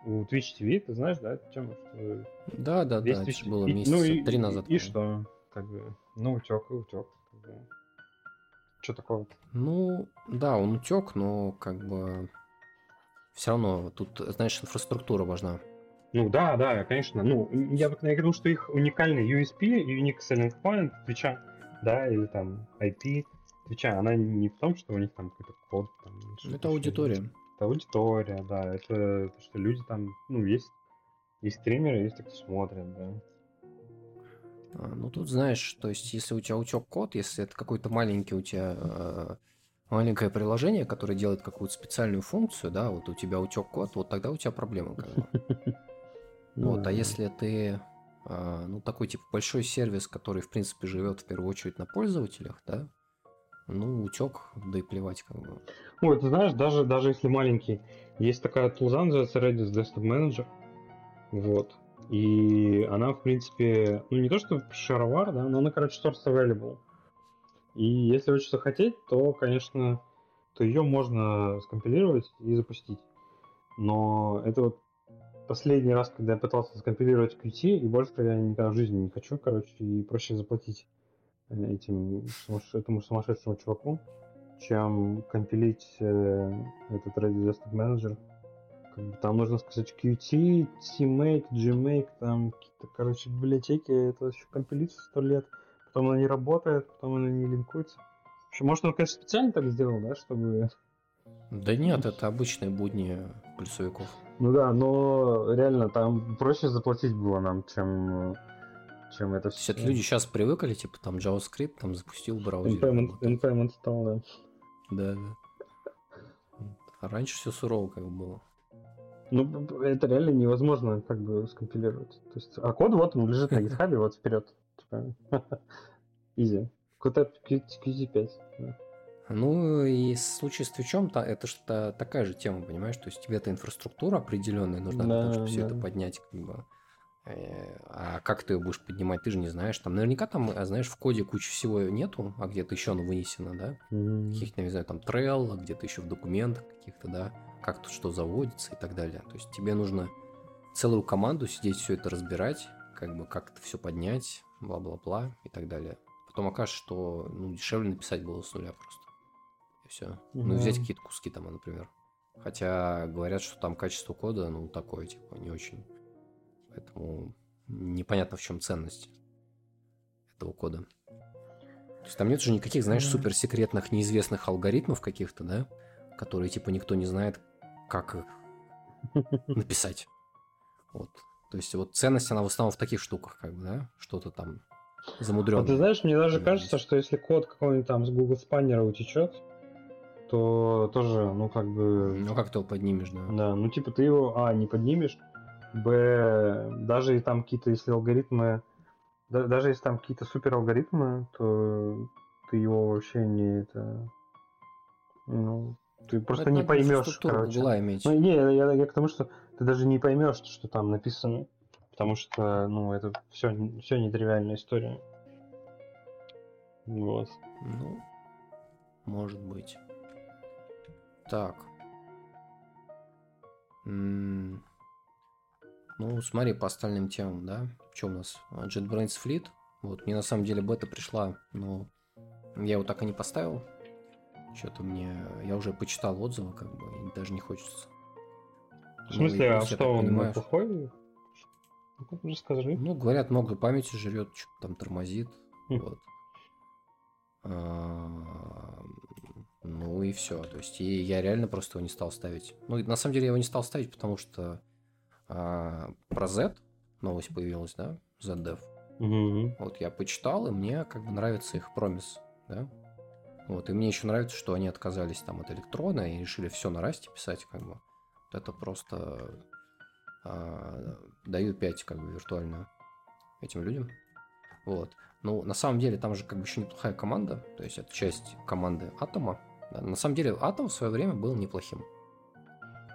У Twitch TV, ты знаешь, да, тему? Что да, да, весь да, Twitch... было месяца ну, и, три назад. И, и что? Как бы, ну, утек и утек. Как бы. Что такого? Ну, да, он утек, но как бы все равно тут, знаешь, инфраструктура важна. Ну да, да, конечно. Ну, я бы я говорил, что их уникальный USP, Unique Selling Point Twitch, да, или там IP Twitch, она не в том, что у них там какой-то код. Там, это аудитория. Это аудитория, да. Это то, что люди там, ну, есть, есть стримеры, есть те, кто смотрят, да. А, ну, тут знаешь, то есть, если у тебя утек код, если это какой-то маленький у тебя э, маленькое приложение, которое делает какую-то специальную функцию, да, вот у тебя утек код, вот тогда у тебя проблема. (laughs) Вот, а если ты а, ну, такой типа большой сервис, который, в принципе, живет в первую очередь на пользователях, да, ну, утек, да и плевать как бы. Ой, ты знаешь, даже, даже если маленький, есть такая тулза, называется Redis Desktop Manager, вот, и она, в принципе, ну, не то что шаровар, да, но она, короче, source available. И если очень захотеть, то, конечно, то ее можно скомпилировать и запустить. Но это вот последний раз, когда я пытался скомпилировать Qt, и больше я никогда в жизни не хочу, короче, и проще заплатить э, этим, этому сумасшедшему чуваку, чем компилить э, этот Ready Desktop Manager. Как бы там нужно сказать Qt, CMake, Gmake, там какие-то, короче, библиотеки, это еще компилится сто лет потом она не работает, потом она не линкуется. Вообще, может, он, конечно, специально так сделал, да, чтобы... Да нет, это обычные будни плюсовиков. Ну да, но реально там проще заплатить было нам, чем, чем это все. Это люди сейчас привыкли, типа там JavaScript, там запустил браузер. NPM, NPM стал, да. Да, да. Раньше все сурово как бы было. Ну, это реально невозможно как бы скомпилировать. То есть, а код вот он лежит на (laughs) гитхабе, вот вперед. (laughs) Изи. Код QT5. Ну и в случае с твичом то это что такая же тема, понимаешь? То есть тебе эта инфраструктура определенная нужна, да, потому, чтобы да. все это поднять, как бы. Э, а как ты ее будешь поднимать, ты же не знаешь. Там наверняка там, а, знаешь, в коде кучи всего нету, а где-то еще оно вынесено, да? Mm-hmm. Каких-то, не знаю, там трейл, а где-то еще в документах каких-то, да? Как тут что заводится и так далее. То есть тебе нужно целую команду сидеть все это разбирать, как бы как это все поднять, бла-бла-бла и так далее. Потом окажется, что ну, дешевле написать было с нуля просто. И все. Mm-hmm. Ну, взять какие-то куски там, например. Хотя говорят, что там качество кода, ну, такое, типа, не очень. Поэтому непонятно, в чем ценность этого кода. То есть там нет же никаких, знаешь, суперсекретных, неизвестных алгоритмов каких-то, да? Которые, типа, никто не знает, как их (laughs) написать. Вот. То есть вот ценность, она в основном в таких штуках, как бы, да? Что-то там замудренный. А ты знаешь, мне даже кажется, что если код какой-нибудь там с Google спаннера утечет, то тоже, ну, как бы... Ну, как ты его поднимешь, да? Да, ну, типа, ты его, а, не поднимешь, б, даже и там какие-то, если алгоритмы, да, даже если там какие-то супер алгоритмы, то ты его вообще не это, ну, ты просто это не поймешь, короче. Иметь. Ну, не, я, я, я к тому, что ты даже не поймешь, что там написано потому что, ну, это все, все нетривиальная история. Вот. Ну, может быть. Так. М-м- ну, смотри, по остальным темам, да? Что у нас? JetBrains Fleet. Вот, мне на самом деле бета пришла, но я его так и не поставил. Что-то мне... Я уже почитал отзывы, как бы, и даже не хочется. В смысле, ну, а что, он понимаю, плохой? Ну, скажи. Ну, говорят, много памяти жрет, что-то там тормозит. Хм. Вот. А, ну и все. То есть и я реально просто его не стал ставить. Ну, на самом деле я его не стал ставить, потому что а, про Z новость появилась, да? ZDev. Угу. Вот я почитал, и мне как бы нравится их промис, да? Вот, и мне еще нравится, что они отказались там от электрона и решили все на расте писать, как бы. Вот это просто а, даю 5 как бы виртуально этим людям. Вот. Ну, на самом деле, там же как бы еще неплохая команда, то есть это часть команды Атома. Да. На самом деле, Атом в свое время был неплохим.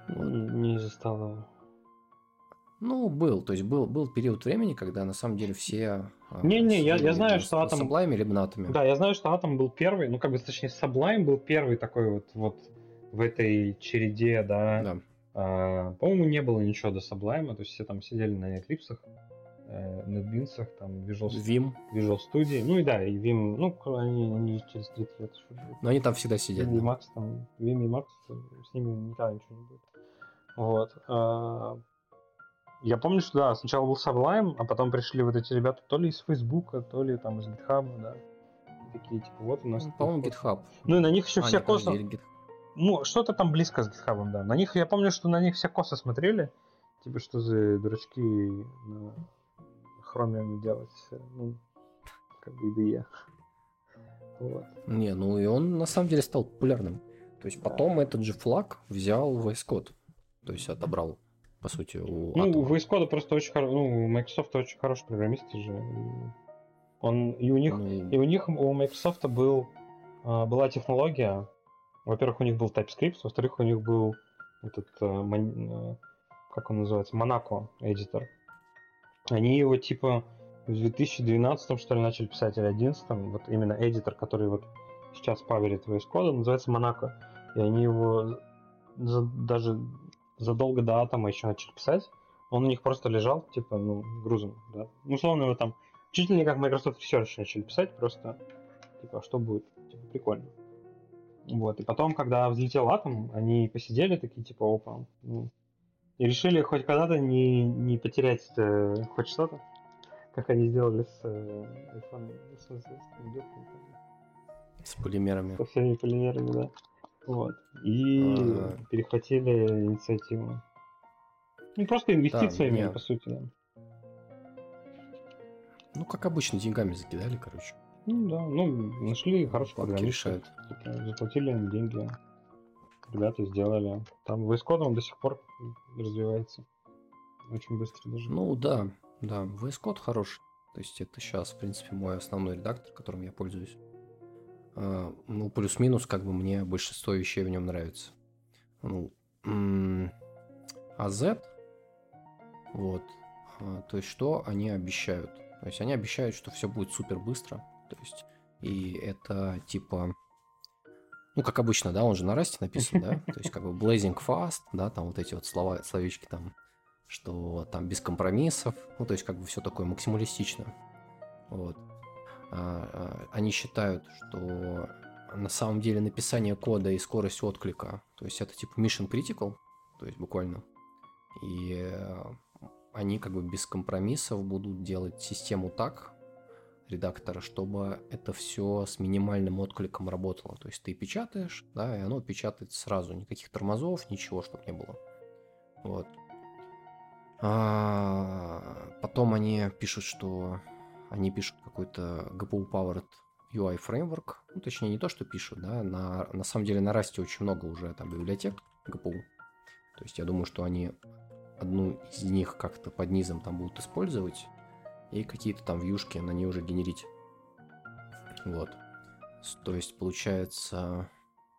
Ну, не застал его. Ну, был. То есть был, был период времени, когда на самом деле все... А, Не-не, я, я знаю, что Атом... Саблайм или Бнатами. Да, я знаю, что Атом был первый, ну, как бы, точнее, Саблайм был первый такой вот, вот в этой череде, да, да а, по-моему, не было ничего до Sublime, то есть все там сидели на Eclipse, э, NetBeans, там Visual, Vim. Visual Studio, ну и да, и Vim, ну, они, они через 30 лет. Но они там всегда сидят. Vim и Max, там, Vim и Max, с ними никогда ничего не будет. Вот. А, я помню, что да, сначала был Sublime, а потом пришли вот эти ребята то ли из Фейсбука, то ли там из GitHub, да. Такие, типа, вот у нас... Ну, по-моему, GitHub. Ну и на них еще а, все космос... Ну, что-то там близко с GitHub, да. На них, я помню, что на них все косы смотрели. Типа, что за дурачки на Chromium делать. Ну, как бы IDE. Вот. Не, ну и он на самом деле стал популярным. То есть потом да. этот же флаг взял VS Code. То есть отобрал, по сути, у Ну, у VS Code просто очень хороший, ну, у Microsoft очень хороший программист же. Он, и у них, ну, и у них, у Microsoft был, а, была технология, во-первых, у них был TypeScript, во-вторых, у них был этот, э. Э, как он называется, Monaco эдитор. Они его типа в 2012 что ли начали писать, или 2011, вот именно эдитор, который вот сейчас паверит VS Code, называется Monaco. И они его за, даже задолго до атома еще начали писать. Он у них просто лежал, типа, ну, грузом, да. Ну, условно, его там чуть ли не как Microsoft Research начали писать, просто, типа, а что будет? Типа, прикольно. Вот. И потом, когда взлетел атом, они посидели такие, типа, опа. Ну, и решили хоть когда-то не, не потерять э, хоть что-то, как они сделали с э, iPhone, с, с, с, с полимерами. Со всеми полимерами, да. Вот. И а... перехватили инициативу. Ну, просто инвестициями, да, по сути, да. Ну, как обычно, деньгами закидали, короче. Ну да, ну нашли решают. Типа, заплатили им деньги. ребята сделали. Там VS Code он до сих пор развивается. Очень быстро даже. Ну да, да, VS Code хороший. То есть это сейчас, в принципе, мой основной редактор, которым я пользуюсь. А, ну, плюс-минус, как бы мне большинство вещей в нем нравится. Ну, а Z, вот, а, то есть что они обещают? То есть они обещают, что все будет супер быстро. То есть, и это типа ну, как обычно, да, он же на расте написан, да, (laughs) то есть как бы blazing fast, да, там вот эти вот слова, словечки там, что там без компромиссов, ну, то есть как бы все такое максималистично, вот. А, а, они считают, что на самом деле написание кода и скорость отклика, то есть это типа mission critical, то есть буквально, и э, они как бы без компромиссов будут делать систему так, редактора, чтобы это все с минимальным откликом работало. То есть ты печатаешь, да, и оно печатает сразу, никаких тормозов, ничего, чтобы не было. Вот. А потом они пишут, что они пишут какой-то GPU Powered UI Framework. Ну, точнее, не то, что пишут, да, на, на самом деле на Расте очень много уже там библиотек GPU. То есть я думаю, что они одну из них как-то под низом там будут использовать и какие-то там вьюшки на ней уже генерить. Вот. То есть получается,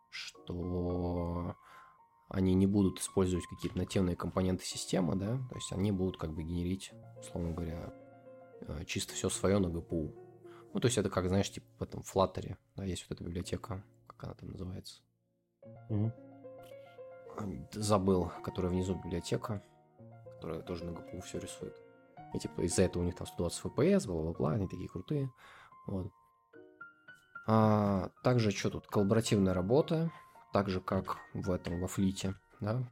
что они не будут использовать какие-то нативные компоненты системы, да, то есть они будут как бы генерить, условно говоря, э, чисто все свое на GPU. Ну, то есть это как, знаешь, типа в этом Flutter, да, есть вот эта библиотека, как она там называется. Mm-hmm. Забыл, которая внизу библиотека, которая тоже на GPU все рисует. И типа из-за этого у них там 120 FPS, бла-бла-бла, они такие крутые. Вот. А, также что тут? Коллаборативная работа, так же как в этом, во флите, да.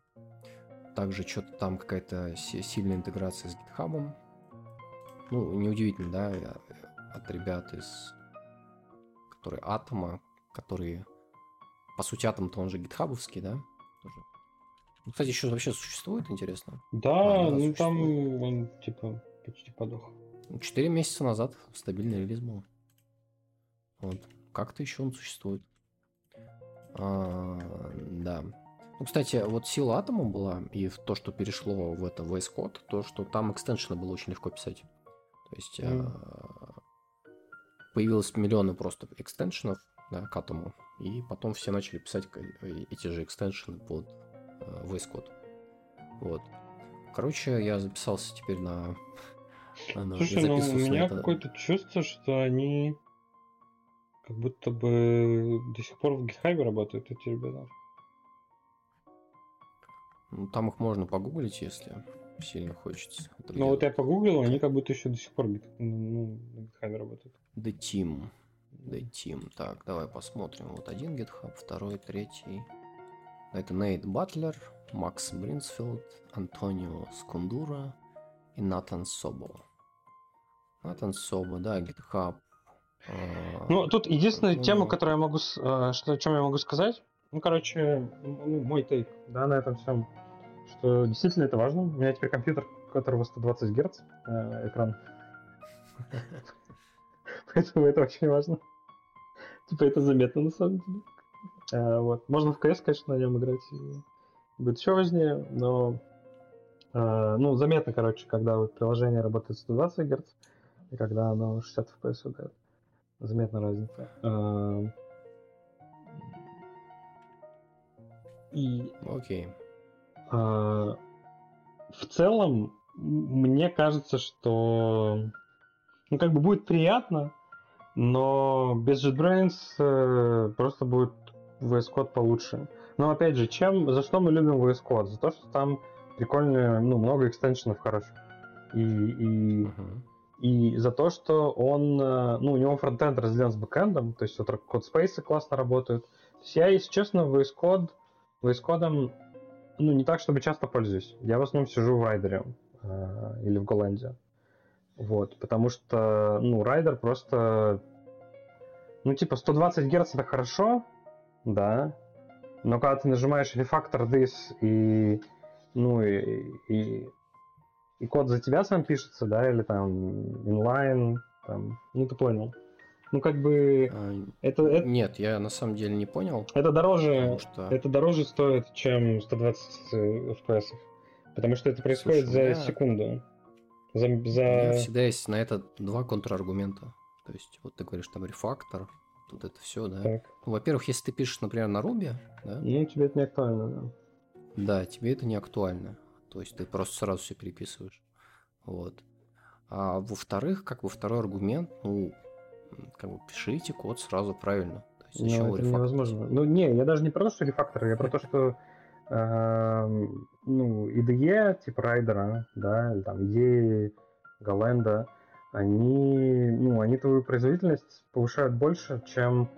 Также что-то там какая-то сильная интеграция с GitHub. Ну, неудивительно, да, э, от ребят из, которые Атома, которые, по сути, Атом-то он же гитхабовский, да, тоже ну, кстати, еще вообще существует, интересно? Да, а, ну существует. там он типа почти подох. Четыре месяца назад стабильный релиз был. Вот. Как-то еще он существует. А, да. Ну, кстати, вот сила атома была, и в то, что перешло в это VS Code, то, что там экстеншены было очень легко писать. То есть mm. а, появилось миллионы просто экстеншенов да, к атому, и потом все начали писать эти же экстеншены под Э, VS Code. Вот. Короче, я записался теперь на... на Слушай, ну, у меня это... какое-то чувство, что они как будто бы до сих пор в GitHub работают, эти ребята. Ну, там их можно погуглить, если сильно хочется. Ну, вот я погуглил, они как будто еще до сих пор ну, на GitHub работают. The Team. The Team. Так, давай посмотрим. Вот один GitHub, второй, третий. Это Нейт Батлер, Макс Бринсфилд, Антонио Скундура и Натан Собо. Натан Собо, да, GitHub. А, ну, тут единственная ну, тема, которую я могу, а, что, о чем я могу сказать, ну, короче, ну, мой тейк, да, на этом всем, что действительно это важно. У меня теперь компьютер, у которого 120 Гц э, экран. (laughs) Поэтому это очень важно. Типа это заметно на самом деле. Э, вот. Можно в CS, конечно, на нем играть. Будет еще важнее, но э, ну, заметно, короче, когда вот приложение работает 120 Гц, и когда оно 60 FPS выдает. Заметна разница. Э, и... Окей. Okay. В целом, мне кажется, что ну, как бы будет приятно, но без JetBrains э, просто будет VS Code получше. Но опять же, чем, за что мы любим VS Code? За то, что там прикольно, ну, много экстеншенов хороших. И, и, uh-huh. и за то, что он, э, ну, у него фронтенд разделен с бэкэндом, то есть вот CodeSpace классно работают. То есть я, если честно, VS Code, VS Code, ну, не так, чтобы часто пользуюсь. Я в основном сижу в райдере э, или в Голландии. Вот, потому что, ну, райдер просто, ну, типа, 120 Гц это хорошо, да. Но когда ты нажимаешь refactor this и, ну, и, и, и код за тебя сам пишется, да, или там inline, там, ну, ты понял. Ну, как бы... А, это, это... Нет, я на самом деле не понял. Это дороже, что... это дороже стоит, чем 120 FPS. Потому что это происходит Слушай, за я... секунду. За, за... У меня всегда есть на это два контраргумента. То есть, вот ты говоришь, там рефактор, тут это все, да. Так. Ну, во-первых, если ты пишешь, например, на Ruby, да. Ну, тебе это не актуально, да. Да, тебе это не актуально. То есть ты просто сразу все переписываешь. Вот. А во-вторых, как бы второй аргумент, ну, как бы пишите код сразу правильно. То есть, ну, это невозможно. Ну, не, я даже не про то, что рефактор, я про то, что э, ну, IDE, типа райдера, да, или там идеи Галенда, они, ну, они твою производительность повышают больше, чем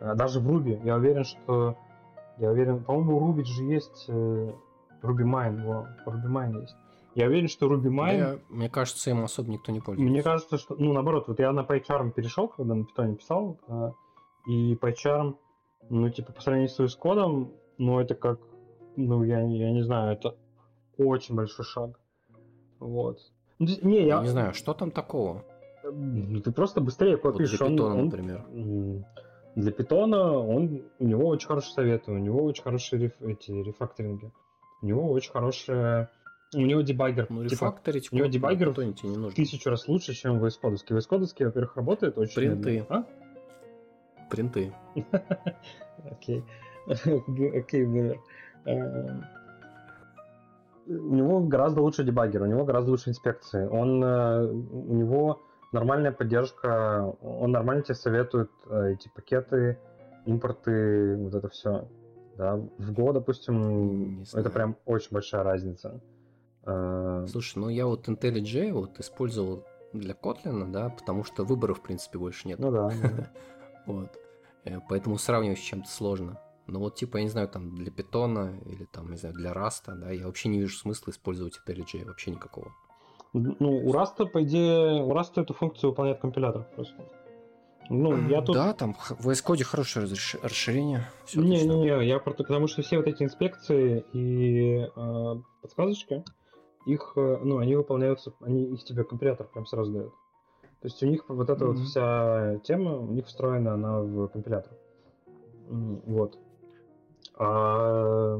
э, даже в Ruby. Я уверен, что я уверен, по-моему, у Ruby же есть э, RubyMine, во, RubyMine есть. Я уверен, что RubyMine... Я, мне кажется, им особо никто не пользуется. Мне кажется, что... Ну, наоборот, вот я на PyCharm перешел, когда на Python писал, э, и PyCharm, ну, типа, по сравнению с кодом, ну, это как... Ну, я, я не знаю, это очень большой шаг. Вот. Ну, не, я... я не знаю, что там такого? Ну, ты просто быстрее код вот пишешь. Для питона, он, например. Для питона он, у него очень хорошие советы, у него очень хорошие реф, эти рефакторинги. У него очень хорошая... У него дебаггер. Ну, типа, у него дебаггер тебе не нужно. тысячу раз лучше, чем в Code. VS Code, во-первых, работает очень Принты. А? Принты. (laughs) Окей. (laughs) Окей, бумер. У него гораздо лучше дебаггер, у него гораздо лучше инспекции. Он, э, у него нормальная поддержка, он нормально тебе советует э, эти пакеты, импорты, вот это все. Да, в Go, допустим, это прям очень большая разница. Э, Слушай, ну я вот IntelliJ вот использовал для Kotlin, да, потому что выбора, в принципе, больше нет. Ну да. (laughs) Вот. Поэтому сравнивать с чем-то сложно. Но вот типа, я не знаю, там для питона или там, не знаю, для раста, да, я вообще не вижу смысла использовать IntelliJ, вообще никакого. Ну, у Rust, по идее, у Rust эту функцию выполняет компилятор просто. Ну, я тут... Да, там в VS Code хорошее расширение. Не-не-не, я просто потому что все вот эти инспекции и э, подсказочки, их, э, ну, они выполняются, они их тебе компилятор прям сразу дает. То есть у них вот эта mm-hmm. вот вся тема, у них встроена она в компилятор. Вот. А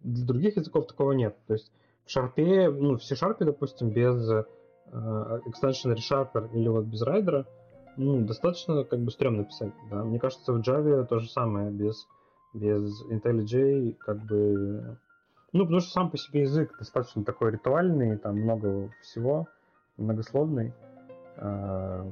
для других языков такого нет. То есть в Sharp, ну, в C-Sharp, допустим, без э, extension ReSharper или вот без райдера, ну, достаточно как бы стрёмно писать, да. Мне кажется, в Java то же самое, без, без IntelliJ, как бы... Ну, потому что сам по себе язык достаточно такой ритуальный, там много всего, многословный. А,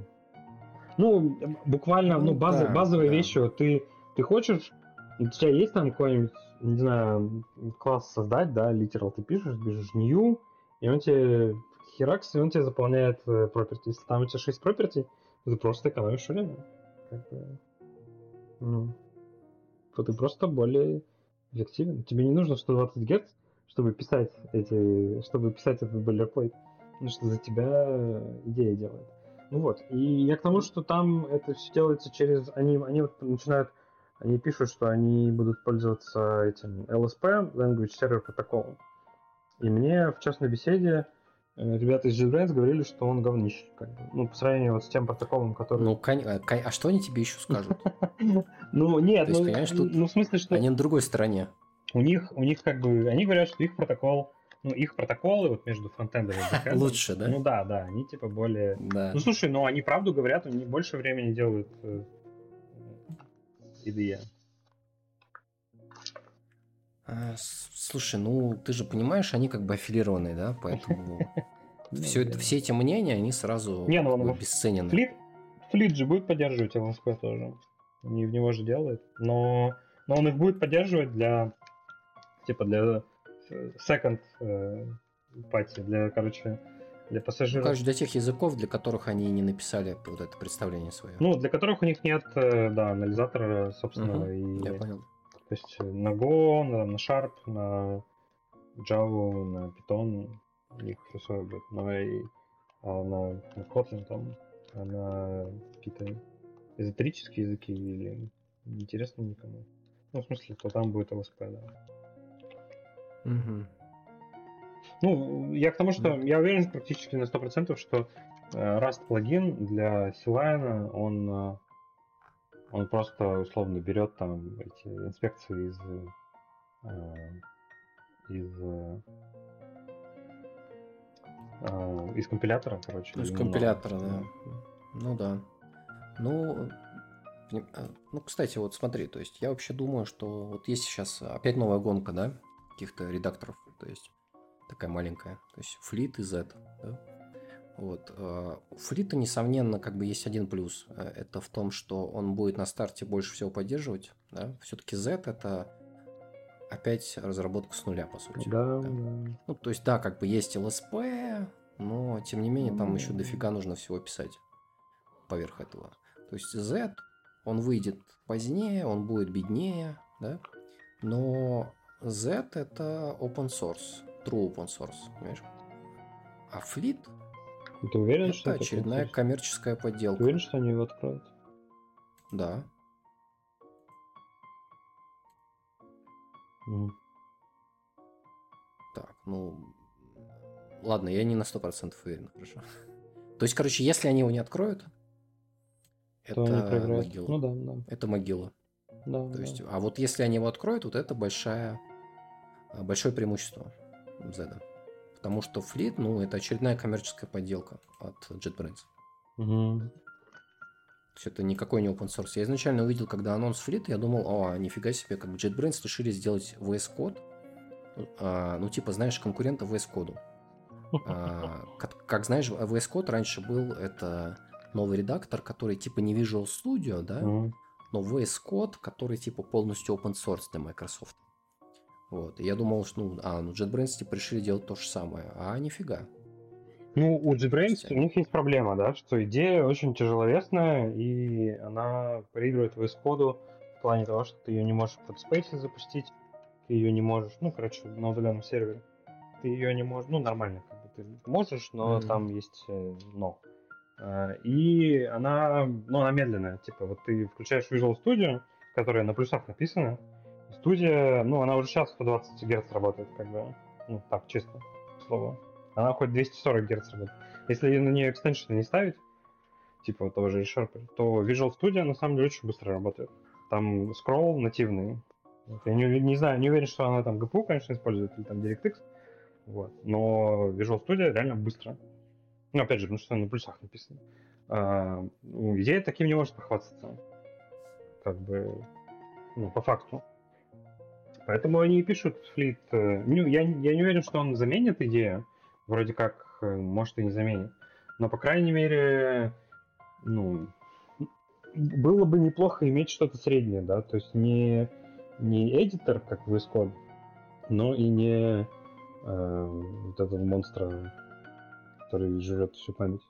ну, буквально, ну, базы, да, базовые да. вещи, ты, ты хочешь, у тебя есть там какой-нибудь не знаю, класс создать, да, literal ты пишешь, пишешь new, и он тебе херакс, и он тебе заполняет э, property. Если там у тебя 6 property, ты просто экономишь время. Как бы, ну, то ты просто более эффективен. Тебе не нужно 120 Гц, чтобы писать эти, чтобы писать этот boilerplate, потому что за тебя идея делает. Ну вот, и я к тому, что там это все делается через... Они, они вот начинают они пишут, что они будут пользоваться этим LSP, Language Server Protocol. И мне в частной беседе э, ребята из JetBrains говорили, что он говнище. Как бы. Ну, по сравнению вот с тем протоколом, который... Ну, кон... А, а что они тебе еще скажут? (laughs) Ну, нет, ну, ну, в смысле, что... Они на другой стороне. У них, у них как бы, они говорят, что их протокол, ну, их протоколы вот между фронтендом и бэкэндом... Лучше, да? Ну да, да, они типа более... Да. Ну, слушай, ну, они правду говорят, они больше времени делают IDE. А, слушай, ну ты же понимаешь, они как бы аффилированные, да, поэтому (laughs) все, это, все эти мнения, они сразу Не, ну, он обесценены. Флит, флит же будет поддерживать LSP тоже. Они в него же делают. Но, но он их будет поддерживать для типа для э, second э, пати, для, короче, для пассажиров. Ну, короче, для тех языков, для которых они не написали вот это представление свое. Ну, для которых у них нет, э, да, анализатора собственного. Угу, и, я понял. То есть на Go, на, на Sharp, на Java, на Python у них все свое будет. Но и а на, на Kotlin там, а на какие-то эзотерические языки или интересные никому. Ну, в смысле, то там будет LSP, да. Угу. Ну, я к тому, что да. я уверен практически на 100%, что э, Rust плагин для Силайна, он, э, Он просто условно берет там эти инспекции из э, из из компилятора, короче. Из компилятора, да. Ну да. Ну, ну, кстати, вот смотри, то есть я вообще думаю, что вот есть сейчас опять новая гонка, да, каких-то редакторов, то есть такая маленькая, то есть Fleet и Z, да? Вот. А, у Флита, несомненно, как бы есть один плюс. Э, это в том, что он будет на старте больше всего поддерживать. Да? Все-таки Z это опять разработка с нуля, по сути. Да, да. Ну, то есть, да, как бы есть ЛСП, но тем не менее там еще дофига нужно всего писать поверх этого. То есть Z, он выйдет позднее, он будет беднее, да, но Z это open source, true open source, понимаешь? А Fleet ты уверен, это что очередная это коммерческая подделка. Ты уверен, что они его откроют? Да. Mm. Так, ну... Ладно, я не на 100% уверен, хорошо. То есть, короче, если они его не откроют, то это могила. Ну да, да. Это могила. Да, То да. есть, а вот если они его откроют, вот это большая, большое преимущество Zed. Потому что Fleet, ну, это очередная коммерческая подделка от JetBrains. Угу. То есть это никакой не open source. Я изначально увидел, когда анонс Fleet, я думал, о, нифига себе, как бы JetBrains решили сделать VS Code, а, ну, типа, знаешь, конкурента VS Code. А, как, как знаешь, VS Code раньше был это новый редактор, который типа не Visual Studio, да, mm. но VS Code, который типа полностью open source для Microsoft. Вот. И я думал, что, ну, а, ну, JetBrains типа решили делать то же самое, а нифига. Ну, у JetBrains у них есть проблема, да, что идея очень тяжеловесная, и она проигрывает VS Code в плане того, что ты ее не можешь в Space запустить, ты ее не можешь, ну, короче, на удаленном сервере, ты ее не можешь, ну, нормально, как бы ты можешь, но mm-hmm. там есть э, но. А, и она, ну, она медленная. Типа, вот ты включаешь Visual Studio, которая на плюсах написана. Студия, ну, она уже сейчас 120 Гц работает, как бы. Ну, так, чисто, слово. Она хоть 240 Гц работает. Если на нее экстеншены не ставить, типа того же ReSharper, то Visual Studio на самом деле очень быстро работает. Там скролл нативный. Я не, не знаю, не уверен, что она там GPU, конечно, использует, или там DirectX. Вот. Но Visual Studio реально быстро. Ну, опять же, потому что на плюсах написано. А, ну, идея таким не может похвастаться. Как бы, ну, по факту. Поэтому они и пишут флит. Э, ну, я, я не уверен, что он заменит идею. Вроде как, э, может, и не заменит. Но, по крайней мере, ну, было бы неплохо иметь что-то среднее, да, то есть не, не эдитор, как в Code, но и не э, вот этого монстра который жрет всю память.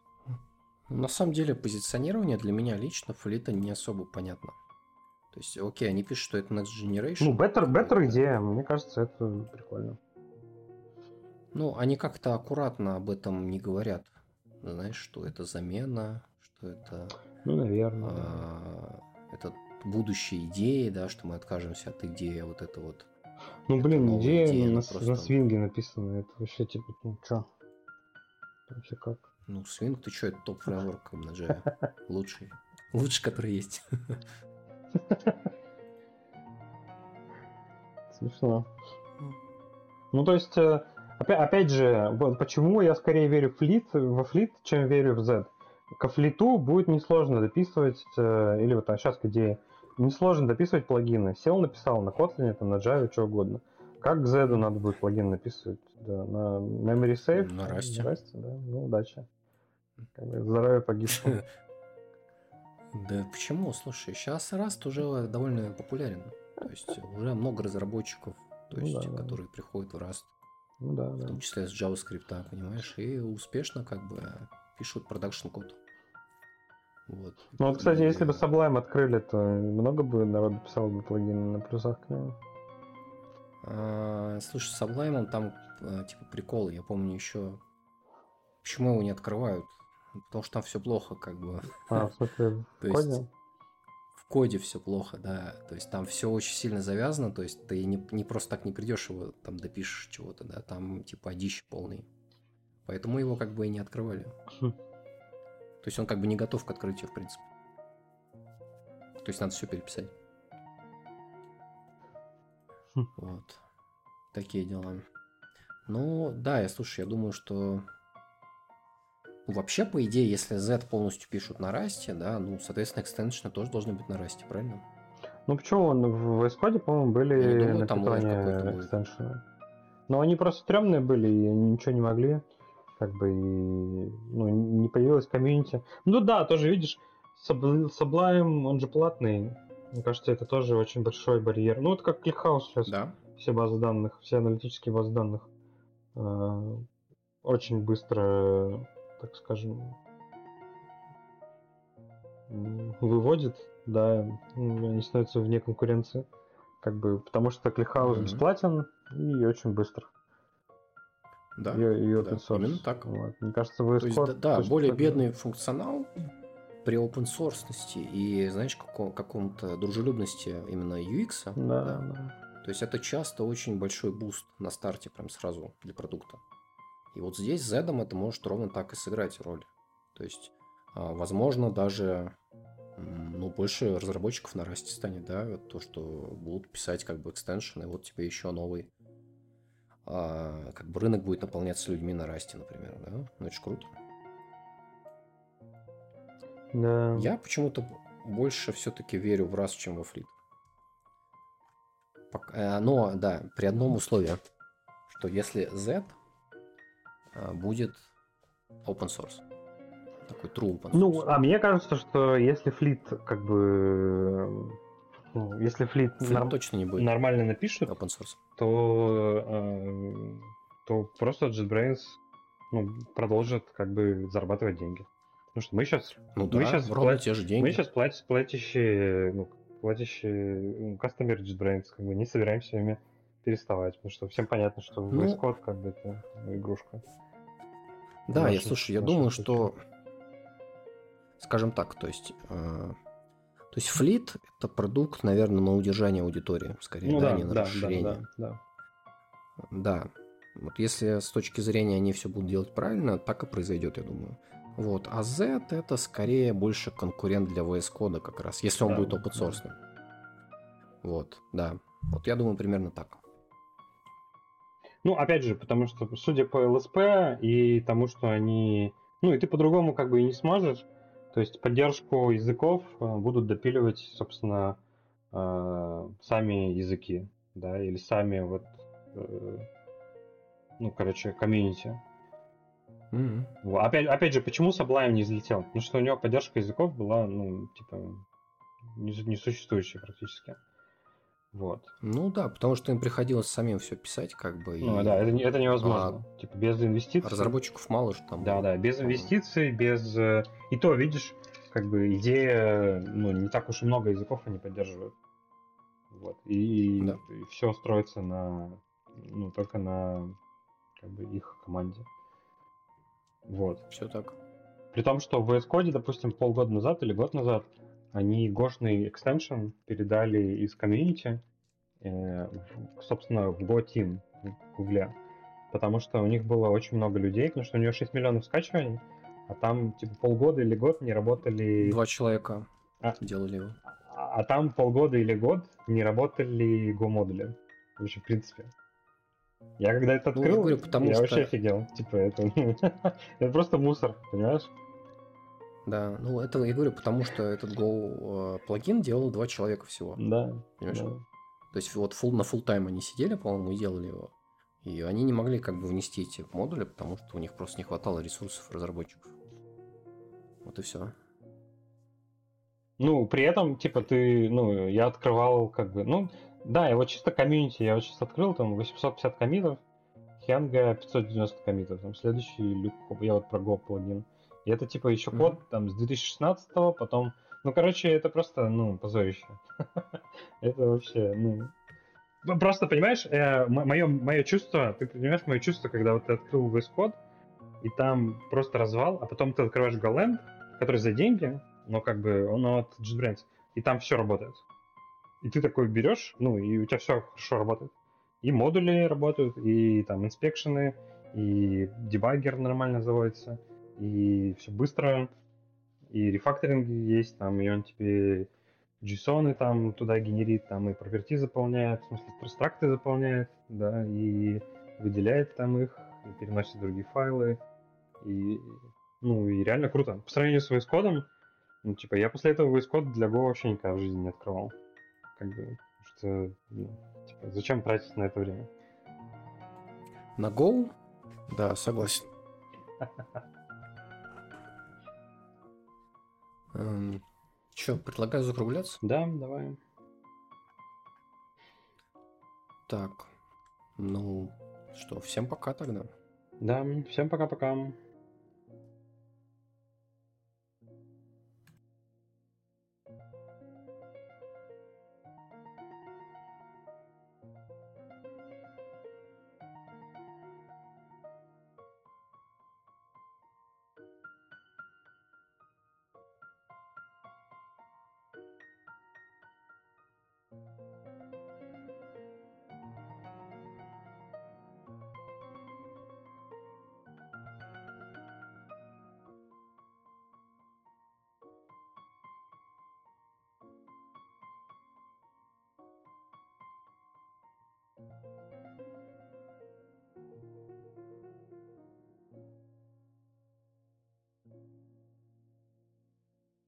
На самом деле, позиционирование для меня лично Флита не особо понятно. То есть, окей, они пишут, что это Next Generation. Ну, better, better идея, мне кажется, это прикольно. Ну, они как-то аккуратно об этом не говорят. Знаешь, что это замена, что это... Ну, наверное. А, это будущие идеи, да, что мы откажемся от идеи вот это вот. Ну, блин, идея, идея на, просто... на свинге написана, это вообще типа, ну, чё? Вообще как? Ну, Swing, ты что, это топ фреймворк на Java. Лучший. Лучший, который есть. (laughs) (laughs) Смешно. Ну, то есть, э, опять, опять же, вот почему я скорее верю в флит, во флит, чем верю в Z. Ко флиту будет несложно дописывать, э, или вот а сейчас к идее, несложно дописывать плагины. Сел, написал на Kotlin, там, на Java, что угодно. Как к Z надо будет плагин написывать? Да, на Memory Save? На Rust, да. Ну, удачи. Здоровье погибло. (laughs) Да почему? Слушай, сейчас Rust уже довольно популярен. То есть уже много разработчиков, то ну есть, которые приходят в Rust. Ну да, в том числе с JavaScript, понимаешь, и успешно как бы пишут продакшн код. Вот. Ну вот, кстати, если бы Sublime открыли, то много бы народу писал бы плагины на плюсах к нему. А, слушай, с Sublime там а, типа прикол, я помню еще. Почему его не открывают? Потому что там все плохо, как бы. А, в смысле, в (laughs) коде? в коде все плохо, да. То есть там все очень сильно завязано, то есть ты не, не просто так не придешь его, там допишешь чего-то, да, там типа одищ полный. Поэтому его как бы и не открывали. Хм. То есть он как бы не готов к открытию, в принципе. То есть надо все переписать. Хм. Вот. Такие дела. Ну, да, я слушай, я думаю, что вообще, по идее, если Z полностью пишут на расте, да, ну, соответственно, экстеншены тоже должны быть на расте, правильно? Ну, почему? В Исходе, по-моему, были думаю, на там питоне экстеншены. Но они просто стрёмные были, и они ничего не могли. Как бы, и, ну, не появилась комьюнити. Ну да, тоже видишь, Sublime, он же платный. Мне кажется, это тоже очень большой барьер. Ну, это как ClickHouse сейчас. Да. Все базы данных, все аналитические базы данных. Э, очень быстро, так скажем, выводит, да, они становятся вне конкуренции. Как бы, потому что ClickHouse mm-hmm. бесплатен и очень быстро. Да, и, и open да, именно так. Вот. Мне кажется, вы То есть, да, да более бедный функционал при open source и, знаешь, каком, каком-то дружелюбности именно UX. Да, да. да. То есть это часто очень большой boost на старте прям сразу для продукта. И вот здесь Z это может ровно так и сыграть роль. То есть, а, возможно, даже ну, больше разработчиков на расте станет, да, то, что будут писать как бы экстеншены, вот тебе еще новый а, как бы рынок будет наполняться людьми на расте, например, да, ну это же круто. Да. Я почему-то больше все-таки верю в раз, чем во флит. Э, но, да, при одном условии, что если Z будет open source. Такой true open ну, source. Ну, а мне кажется, что если флит как бы ну, если флит, флит норм... точно не будет. нормально напишет, open source. то, э, то просто JetBrains ну, продолжит как бы зарабатывать деньги. Потому что мы сейчас... Ну мы да, сейчас плат... те же деньги. Мы сейчас платим, платящие, ну, платящие кастомер JetBrains, как бы не собираемся ими переставать, потому что всем понятно, что ну, VS Code как бы это игрушка. Да, я слушай, я думаю, что, скажем так, то есть, э, то есть флит это продукт, наверное, на удержание аудитории, скорее, ну, да, да, не на да, расширение. Да, да, да. да. Вот если с точки зрения они все будут делать правильно, так и произойдет, я думаю. Вот. А Z это скорее больше конкурент для VS Code как раз, если он да, будет open source. Да. Вот, да. Вот я думаю примерно так. Ну, опять же, потому что, судя по LSP и тому, что они... Ну, и ты по-другому как бы и не сможешь. То есть поддержку языков э, будут допиливать, собственно, э, сами языки, да, или сами вот, э, ну, короче, комьюнити. Mm-hmm. Опять, опять же, почему Sublime не взлетел? Потому что у него поддержка языков была, ну, типа, несуществующая практически. Вот. Ну да, потому что им приходилось самим все писать, как бы. Ну и... да, это, это невозможно. А... Типа без инвестиций. Разработчиков мало же там. Да, было. да, без инвестиций, без. Э, и то, видишь, как бы идея, ну, не так уж и много языков они поддерживают. Вот. И, да. и все строится на. Ну, только на как бы их команде. Вот. Все так. При том, что в VS Code, допустим, полгода назад или год назад они гошный экстеншн передали из комьюнити, э, собственно, в Go Team в Гугле. Потому что у них было очень много людей, потому что у него 6 миллионов скачиваний, а там типа полгода или год не работали... Два человека а, делали его. А, а там полгода или год не работали Go-модули. Вообще, в принципе. Я когда это открыл, ну, я, говорю, потому я что... вообще офигел. Типа, это, (laughs) это просто мусор, понимаешь? Да, ну это я говорю, потому что этот Go э, плагин делал два человека всего. Да. Понимаешь? Да. То есть вот full, на full тайм они сидели, по-моему, и делали его. И они не могли как бы внести эти модули, потому что у них просто не хватало ресурсов разработчиков. Вот и все. Ну, при этом, типа, ты, ну, я открывал, как бы, ну, да, я вот чисто комьюнити, я вот сейчас открыл, там 850 комитов, Хенга 590 комитов, там следующий люк, я вот про Go плагин. И это типа еще код mm-hmm. там с 2016 потом, ну короче, это просто, ну, позорище. (laughs) это вообще, ну, ну, просто, понимаешь, э, мое, мое чувство, ты понимаешь мое чувство, когда вот ты открыл VS Code, и там просто развал, а потом ты открываешь Golang, который за деньги, но как бы он от JetBrains, и там все работает. И ты такой берешь, ну, и у тебя все хорошо работает. И модули работают, и там инспекшены, и дебаггер нормально заводится, и все быстро, и рефакторинг есть там, и он тебе JSON там туда генерит, там и проперти заполняет, в смысле абстракты заполняет, да, и выделяет там их, и переносит другие файлы. И, ну, и реально круто. По сравнению с VS Code, ну, типа, я после этого VS Code для Go вообще никогда в жизни не открывал. Как бы, что, ну, типа, зачем тратить на это время? На Go? Да, согласен. (laughs) Эм, Че, предлагаю закругляться? Да, давай. Так, ну что, всем пока тогда. Да, всем пока-пока.